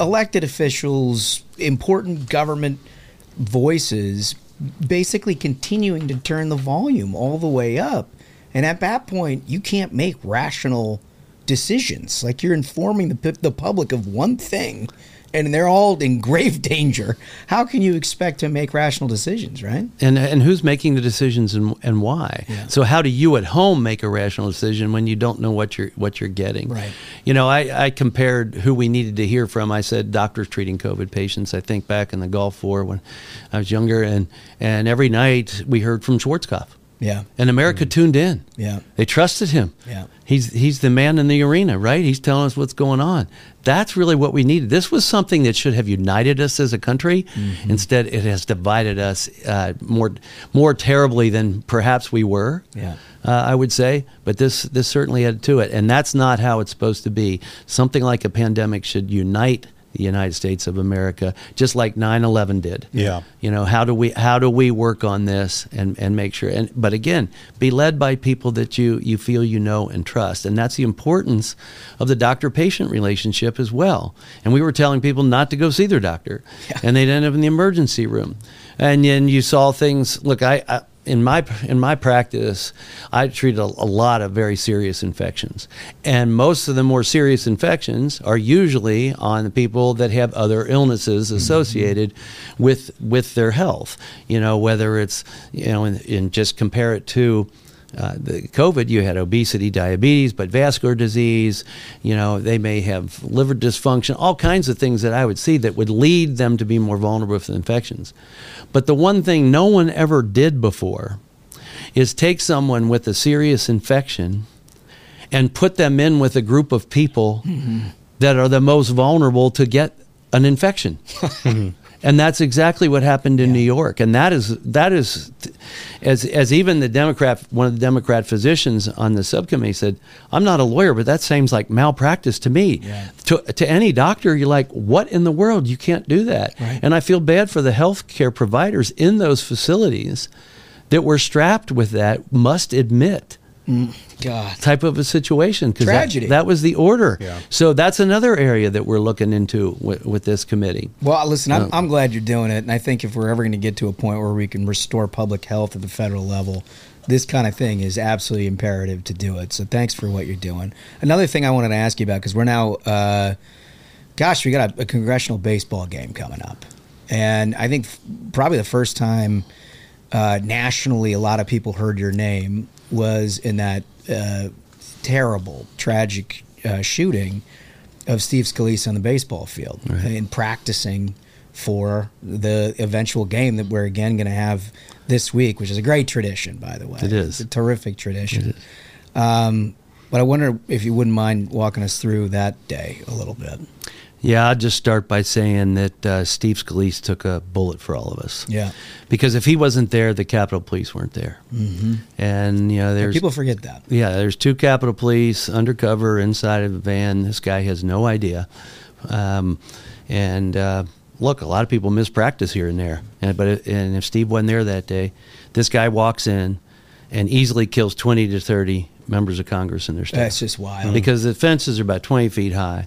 elected officials, important government voices, basically continuing to turn the volume all the way up. And at that point, you can't make rational decisions. Like you're informing the, the public of one thing, and they're all in grave [laughs] danger. How can you expect to make rational decisions, right? And and who's making the decisions and and why? So how do you at home make a rational decision when you don't know what you're what you're getting? Right. You know, I, I compared who we needed to hear from. I said doctors treating COVID patients. I think back in the Gulf War when I was younger, and and every night we heard from Schwarzkopf. Yeah. And America mm-hmm. tuned in. Yeah. They trusted him. Yeah. He's he's the man in the arena, right? He's telling us what's going on. That's really what we needed. This was something that should have united us as a country. Mm-hmm. Instead, it has divided us uh, more more terribly than perhaps we were. Yeah. Uh, I would say, but this this certainly added to it, and that's not how it's supposed to be. Something like a pandemic should unite the United States of America, just like 9/11 did. Yeah. You know, how do we how do we work on this and, and make sure and but again, be led by people that you you feel you know and trust. And that's the importance of the doctor patient relationship as well. And we were telling people not to go see their doctor. And they'd end up in the emergency room. And then you saw things look, I, I in my in my practice, I treat a, a lot of very serious infections, and most of the more serious infections are usually on the people that have other illnesses mm-hmm. associated with with their health. You know, whether it's you know, and, and just compare it to. Uh, the COVID, you had obesity, diabetes, but vascular disease, you know, they may have liver dysfunction, all kinds of things that I would see that would lead them to be more vulnerable to infections. But the one thing no one ever did before is take someone with a serious infection and put them in with a group of people that are the most vulnerable to get an infection. [laughs] and that's exactly what happened in New York. And that is that is as as even the Democrat one of the Democrat physicians on the subcommittee said, I'm not a lawyer, but that seems like malpractice to me. To to any doctor, you're like, what in the world? You can't do that. And I feel bad for the healthcare providers in those facilities that were strapped with that must admit God. type of a situation because that, Tragedy. that was the order. Yeah. So that's another area that we're looking into with, with this committee. Well, listen, I'm, Uh, I'm glad you're doing it, and I think if we're ever going to get to a point where we can restore public health at the federal level, this kind of thing is absolutely imperative to do it. So thanks for what you're doing. Another thing I wanted to ask you about because we're now, uh, gosh, we got a, a congressional baseball game coming up, and I think f- probably the first time uh, nationally a lot of people heard your name was in that uh, terrible, tragic uh, shooting of Steve Scalise on the baseball field and practicing for the eventual game that we're again going to have this week, which is a great tradition, by the way. It is. It's a terrific tradition. Um, but I wonder if you wouldn't mind walking us through that day a little bit. Yeah, I'll just start by saying that uh, Steve Scalise took a bullet for all of us. Yeah. Because if he wasn't there, the Capitol Police weren't there. Mm-hmm. And, you know, there's. people forget that. Yeah, there's two Capitol Police undercover inside of a van. This guy has no idea. Um, and uh, look, a lot of people miss practice here and there. And, but it, and if Steve wasn't there that day, this guy walks in and easily kills 20 to 30 members of Congress and their staff. That's just wild. Because the fences are about 20 feet high.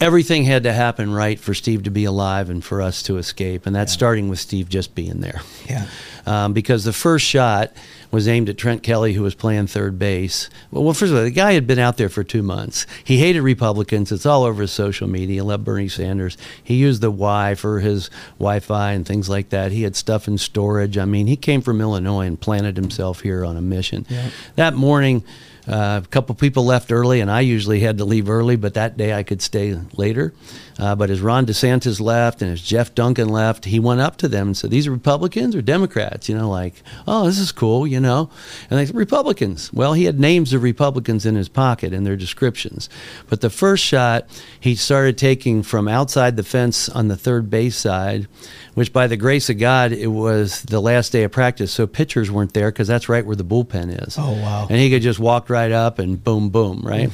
Everything had to happen right for Steve to be alive and for us to escape. And that's starting with Steve just being there Yeah. um, because the first shot was aimed at Trent Kelly, who was playing third base. Well, well, first of all, the guy had been out there for two months. He hated Republicans. It's all over his social media. He loved Bernie Sanders. He used the Y for his Wi-Fi and things like that. He had stuff in storage. I mean, he came from Illinois and planted himself here on a mission. Yeah. That morning. Uh, a couple people left early, and I usually had to leave early, but that day I could stay later. Uh, but as Ron DeSantis left and as Jeff Duncan left, he went up to them and said, These are Republicans or Democrats? You know, like, oh, this is cool, you know. And they said, Republicans. Well, he had names of Republicans in his pocket and their descriptions. But the first shot, he started taking from outside the fence on the third base side, which by the grace of God, it was the last day of practice. So pitchers weren't there because that's right where the bullpen is. Oh, wow. And he could just walk right up and boom, boom, right?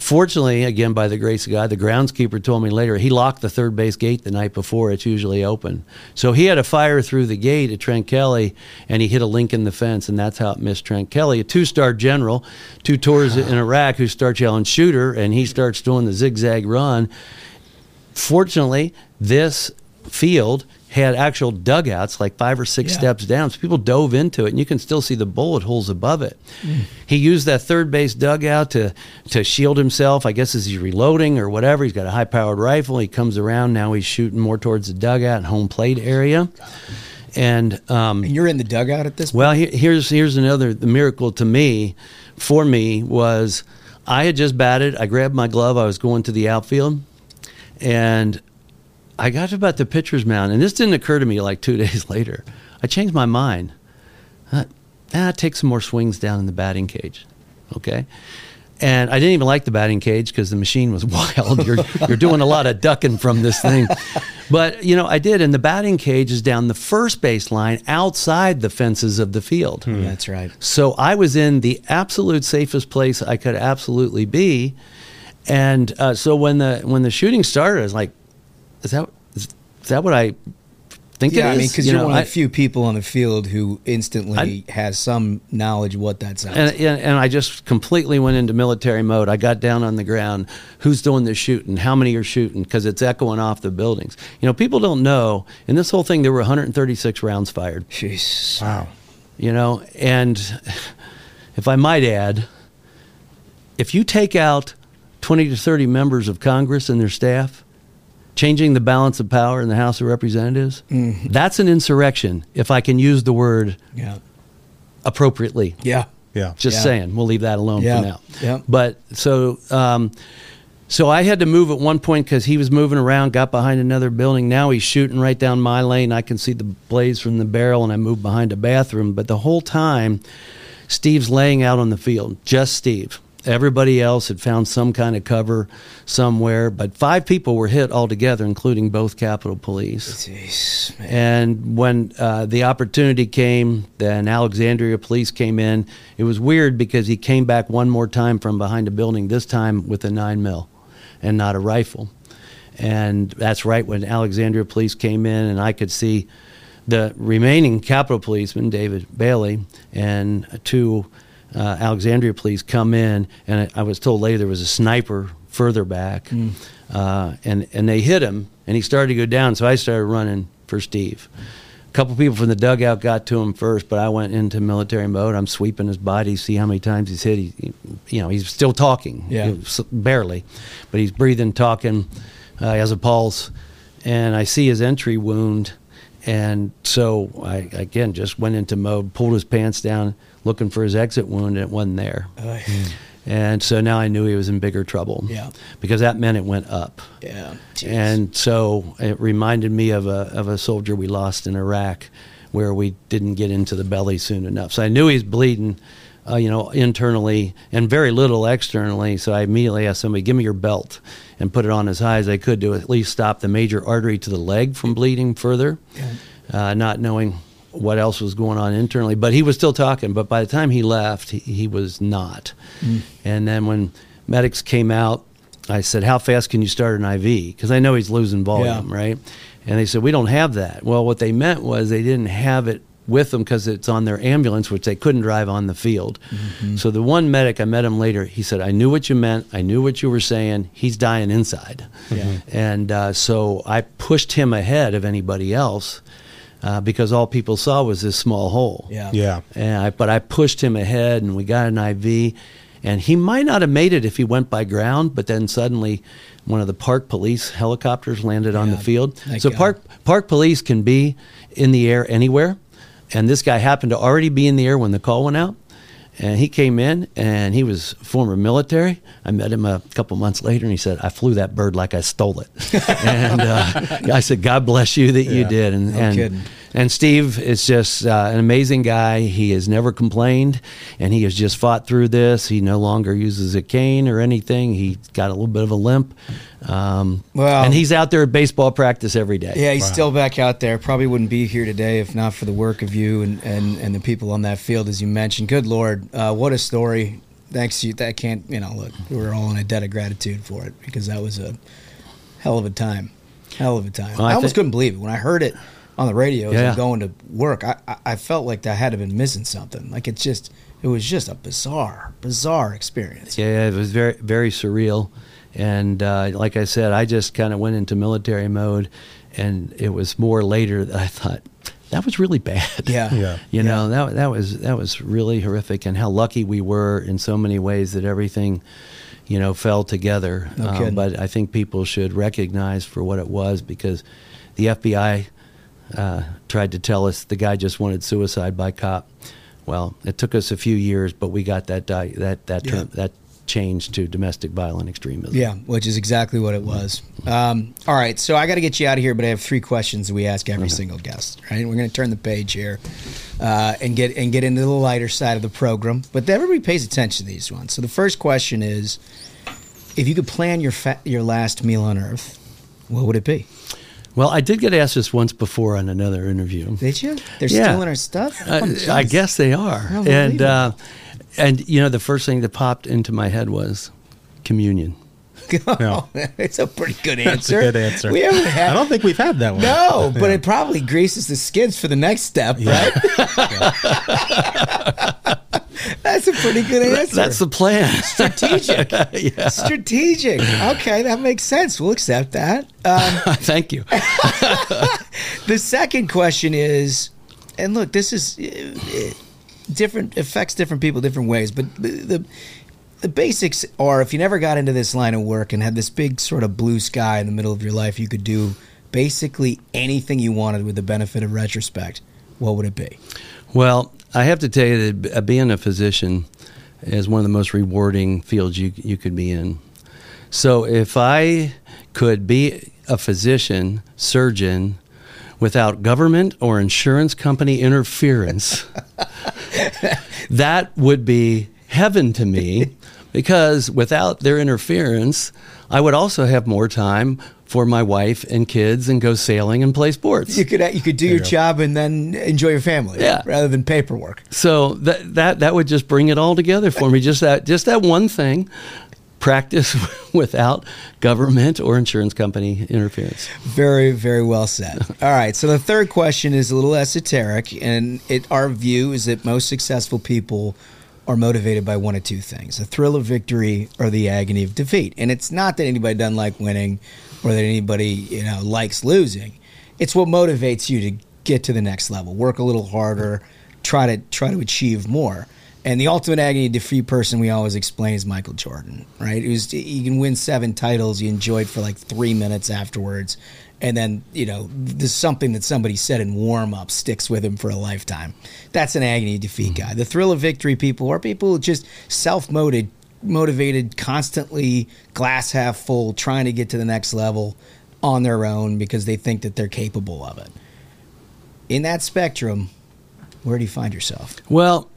Fortunately, again, by the grace of God, the groundskeeper told me later he locked the third base gate the night before. It's usually open. So he had a fire through the gate at Trent Kelly, and he hit a link in the fence, and that's how it missed Trent Kelly, a two star general, two tours in Iraq, who starts yelling shooter, and he starts doing the zigzag run. Fortunately, this field had actual dugouts like five or six Yeah. steps down. So people dove into it, and you can still see the bullet holes above it. Mm. He used that third base dugout to to shield himself. I guess as he's reloading or whatever. He's got a high powered rifle. He comes around now. He's shooting more towards the dugout and home plate area. And um, you're in the dugout at this. Point? Well, he- here's here's another the miracle to me. For me was I had just batted. I grabbed my glove. I was going to the outfield, and I got to about the pitcher's mound, and this didn't occur to me like two [laughs] days later. I changed my mind. Uh, ah, take some more swings down in the batting cage. Okay. And I didn't even like the batting cage because the machine was [laughs] wild. You're, you're doing a lot of ducking from this thing. [laughs] But, you know, I did. And the batting cage is down the first base line outside the fences of the field. That's right. So I was in the absolute safest place I could absolutely be. And uh, so when the when the shooting started, I was like, is that, is, is that what I think yeah, it is? I mean, because You you are know, one of I- the few people on the field who instantly has some knowledge what that sounds. and, like. and and I just completely went into military mode. I got down on the ground. Who's doing the shooting? How many are shooting? Because it's echoing off the buildings. You know, people don't know. In this whole thing, there were 136 rounds fired. Jeez. Wow. You know, and [laughs] if I might add, if you take out 20 to 30 members of Congress and their staff, changing the balance of power in the House of Representatives, that's an insurrection. If I can use the word Yeah. appropriately. Yeah. Yeah. Just Yeah. saying, we'll leave that alone Yeah. for now. Yeah. But so, um, so I had to move at one point because he was moving around, got behind another building. Now he's shooting right down my lane. I can see the blaze from the barrel, and I moved behind a bathroom. But the whole time, Steve's laying out on the field, just Steve. Everybody else had found some kind of cover somewhere, but five people were hit altogether, including both Capitol Police. Jeez. And when uh, the opportunity came, then Alexandria police came in. It was weird because he came back one more time from behind a building, this time with a nine mil and not a rifle. And that's right when Alexandria police came in, and I could see the remaining Capitol policeman, David Bailey, and two uh, Alexandria police come in, and I I was told later there was a sniper further back, uh, and and they hit him, and he started to go down. So I started running for Steve. A couple people from the dugout got to him first, but I went into military mode. I'm sweeping his body, see how many times he's hit. He, he- you know, he's still talking, Yeah. You know, s- barely, but he's breathing, talking. Uh, he has a pulse, and I see his entry wound, and so I again just went into mode, pulled his pants down, looking for his exit wound, and it wasn't there. Oy. And so now I knew he was in bigger trouble. Yeah. Because that meant it went up. Yeah. Jeez. And so it reminded me of a of a soldier we lost in Iraq, where we didn't get into the belly soon enough. So I knew he was bleeding, uh, you know, internally and very little externally. So I immediately asked somebody, "Give me your belt," and put it on as high as I could to at least stop the major artery to the leg from bleeding further. Uh, not knowing what else was going on internally, but he was still talking. But by the time he left, he, he was not. Mm. And then when medics came out, I said, "How fast can you start an IV?" Because I know he's losing volume, Yeah. right? And they said, "We don't have that." Well, what they meant was they didn't have it with them because it's on their ambulance, which they couldn't drive on the field. So the one medic I met him later, he said, "I knew what you meant. I knew what you were saying. He's dying inside." Yeah. And uh, so I pushed him ahead of anybody else uh, because all people saw was this small hole. Yeah. Yeah. And I, but I pushed him ahead, and we got an IV. And he might not have made it if he went by ground, but then suddenly, one of the park police helicopters landed on the field. Thank so God. park park police can be in the air anywhere, and this guy happened to already be in the air when the call went out. And he came in, and he was former military. I met him a couple months later, and he said, "I flew that bird like I stole it." [laughs] and uh, I said, "God bless you that you did." And No and, kidding. And Steve is just uh, an amazing guy. He has never complained, and he has just fought through this. He no longer uses a cane or anything. He got a little bit of a limp, um, Well- and he's out there at baseball practice every day. Yeah, he's still back out there. Probably wouldn't be here today if not for the work of you and, and, and the people on that field, as you mentioned. Good Lord, uh, what a story! Thanks to you. That can't, you know, look, we're all in a debt of gratitude for it because that was a hell of a time. Hell of a time. Well, I I, almost thi- couldn't believe it when I heard it on the radio as Yeah. I'm going to work. I, I, I felt like I had to been missing something. Like it's just, it was just a bizarre, bizarre experience. Yeah, it was very very surreal, and uh, like I said, I just kind of went into military mode, and it was more later that I thought that was really bad. Yeah. Yeah. [laughs] You know that that was that was really horrific, and how lucky we were in so many ways that everything, you know, fell together. No Um, but I think people should recognize for what it was because the FBI uh, tried to tell us the guy just wanted suicide by cop. Well, it took us a few years, but we got that di- that that term, Yeah. that changed to domestic violent extremism. Yeah, which is exactly what it was. Um, all right, so I got to get you out of here, but I have three questions we ask every single guest. Right, we're going to turn the page here uh, and get and get into the lighter side of the program, but everybody pays attention to these ones. So the first question is, if you could plan your fa- your last meal on Earth, what would it be? Well, I did get asked this once before on another interview. Did you? They're Yeah. stealing our stuff. Uh, Oh, I guess they are. And uh, and you know the first thing that popped into my head was communion. [laughs] No. [laughs] it's a pretty good [laughs] answer. good answer. We haven't had. I don't think we've had that one. No, but Yeah. it probably greases the skids for the next step, right? [laughs] That's a pretty good answer. That's the plan. strategic. [laughs] yeah. Strategic. Okay, that makes sense. We'll accept that. Um, [laughs] Thank you. the second question is, and look, this is uh, different affects different people different ways, but the, the the basics are if you never got into this line of work and had this big sort of blue sky in the middle of your life, you could do basically anything you wanted with the benefit of retrospect. What would it be? Well, I have to tell you that uh, being a physician is one of the most rewarding fields you you could be in. So if I could be a physician, surgeon, without government or insurance company interference, [laughs] that would be heaven to me because without their interference, I would also have more time for my wife and kids and go sailing and play sports. You could you could do your job and then enjoy your family, Yeah. rather than paperwork. So that that that would just bring it all together for me. [laughs] Just that just that one thing. Practice [laughs] without government or insurance company interference. Very, very well said. [laughs] All right. So the third question is a little esoteric, and it, our view is that most successful people are motivated by one of two things: the thrill of victory or the agony of defeat. And it's not that anybody doesn't like winning, or that anybody you know likes losing. It's what motivates you to get to the next level, work a little harder, try to try to achieve more. And the ultimate agony of defeat person we always explain is Michael Jordan, right? Was you can win seven titles, you enjoy it for like three minutes afterwards, and then you know there's something that somebody said in warm up sticks with him for a lifetime. That's an agony of defeat mm-hmm. guy. The thrill of victory people are people who just self motivated, motivated, constantly glass half full, trying to get to the next level on their own because they think that they're capable of it. In that spectrum, where do you find yourself? Well,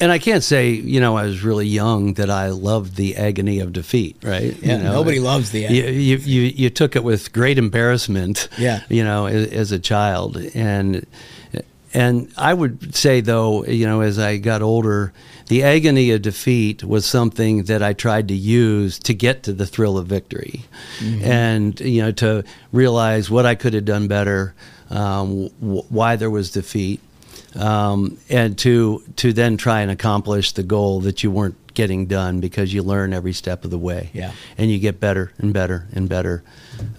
and I can't say, you know, I was really young that I loved the agony of defeat, right? Yeah, you know, nobody loves the you, you, you, you took it with great embarrassment, Yeah. [laughs] you know, as, as a child. And, and I would say, though, you know, as I got older, the agony of defeat was something that I tried to use to get to the thrill of victory. And, you know, to realize what I could have done better, um, w- why there was defeat um, and to to then try and accomplish the goal that you weren't getting done because you learn every step of the way. Yeah. and you get better and better and better.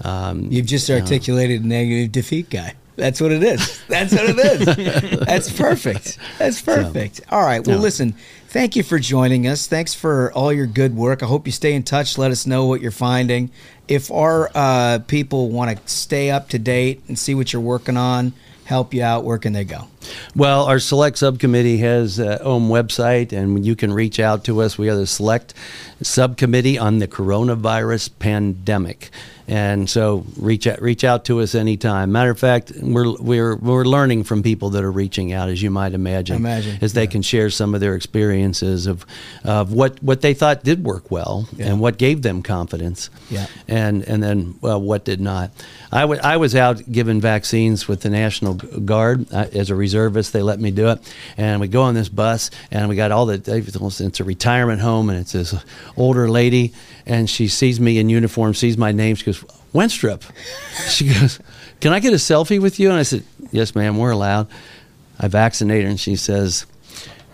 Um, You've just you know. articulated a negative defeat guy. That's what it is. That's what it is. [laughs] That's perfect. That's perfect. All right. Well, Yeah. listen, thank you for joining us. Thanks for all your good work. I hope you stay in touch. Let us know what you're finding. If our uh, people want to stay up to date and see what you're working on, help you out, where can they go? Well, our select subcommittee has a own website, and you can reach out to us. We are the select subcommittee on the coronavirus pandemic, and so reach out reach out to us anytime. Matter of fact, we're we're we're learning from people that are reaching out, as you might imagine, Imagine, as they can share some of their experiences of of what what they thought did work well Yeah. and what gave them confidence, Yeah. and and then well, what did not. I wa- I was out giving vaccines with the National Guard uh, as a reservist. They let me do it, and we go on this bus, and we got all the. It's a retirement home, and it's this older lady, and she sees me in uniform, sees my name, she goes, "Wenstrup." She goes, "Can I get a selfie with you?" And I said, "Yes, ma'am. We're allowed." I vaccinate her, and she says.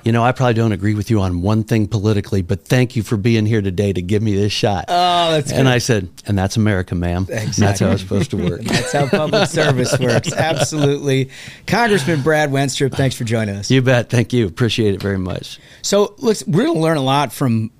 You know, I probably don't agree with you on one thing politically, but thank you for being here today to give me this shot. Oh, that's And good. I said, and that's America, ma'am. And that's how it's supposed to work. [laughs] That's how public service works. Absolutely. Congressman Brad Wenstrup, thanks for joining us. You bet. Thank you. Appreciate it very much. So, look, we're going to learn a lot from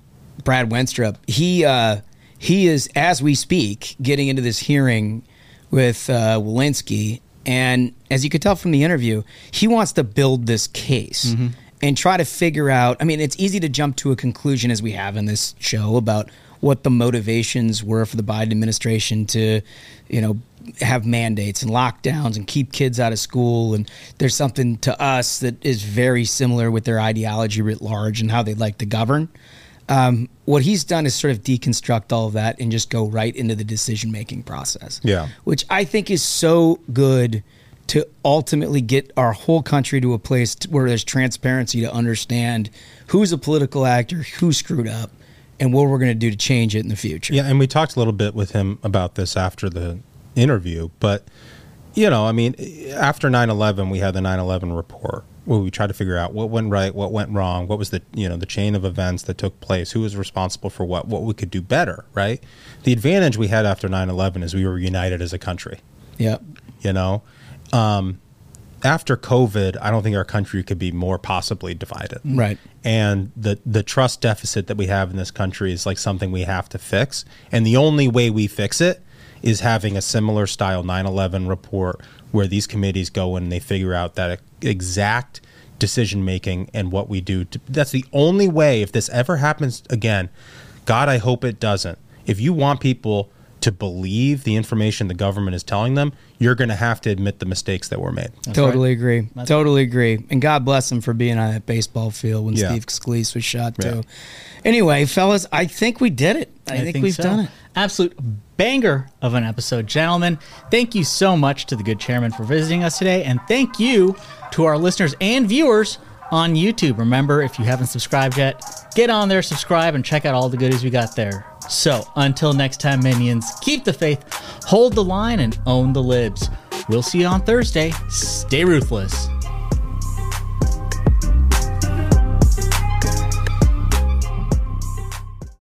Brad Wenstrup. He uh, he is, as we speak, getting into this hearing with uh, Walensky, and as you could tell from the interview, he wants to build this case and try to figure out. I mean, it's easy to jump to a conclusion as we have in this show about what the motivations were for the Biden administration to, you know, have mandates and lockdowns and keep kids out of school. And there's something to us that is very similar with their ideology writ large and how they'd like to govern. Um, what he's done is sort of deconstruct all of that and just go right into the decision making process. Yeah. Which I think is so good to ultimately get our whole country to a place where there's transparency to understand who's a political actor, who screwed up, and what we're going to do to change it in the future. Yeah, and we talked a little bit with him about this after the interview, but you know, I mean, after 9/11, we had the 9/11 report where we tried to figure out what went right, what went wrong, what was the, you know, the chain of events that took place, who was responsible for what, what we could do better, right? The advantage we had after 9/11 is we were united as a country. Yeah. You know, um, after COVID, I don't think our country could be more possibly divided. Right. And the the trust deficit that we have in this country is like something we have to fix. And the only way we fix it is having a similar style 9/11 report where these committees go and they figure out that exact decision making and what we do. To, that's the only way. If this ever happens again, God, I hope it doesn't. If you want people to believe the information the government is telling them, you're going to have to admit the mistakes that were made. totally agree. totally agree. And God bless him for being on that baseball field when Yeah. Steve Scalise was shot Yeah. too. Anyway, fellas, I think we did it. I, think, we've so. done it. Absolute banger of an episode, gentlemen. Thank you so much to the good chairman for visiting us today, and thank you to our listeners and viewers on YouTube. Remember, if you haven't subscribed yet, get on there, subscribe, and check out all the goodies we got there. So, until next time, minions, keep the faith, hold the line, and own the libs. We'll see you on Thursday. Stay ruthless.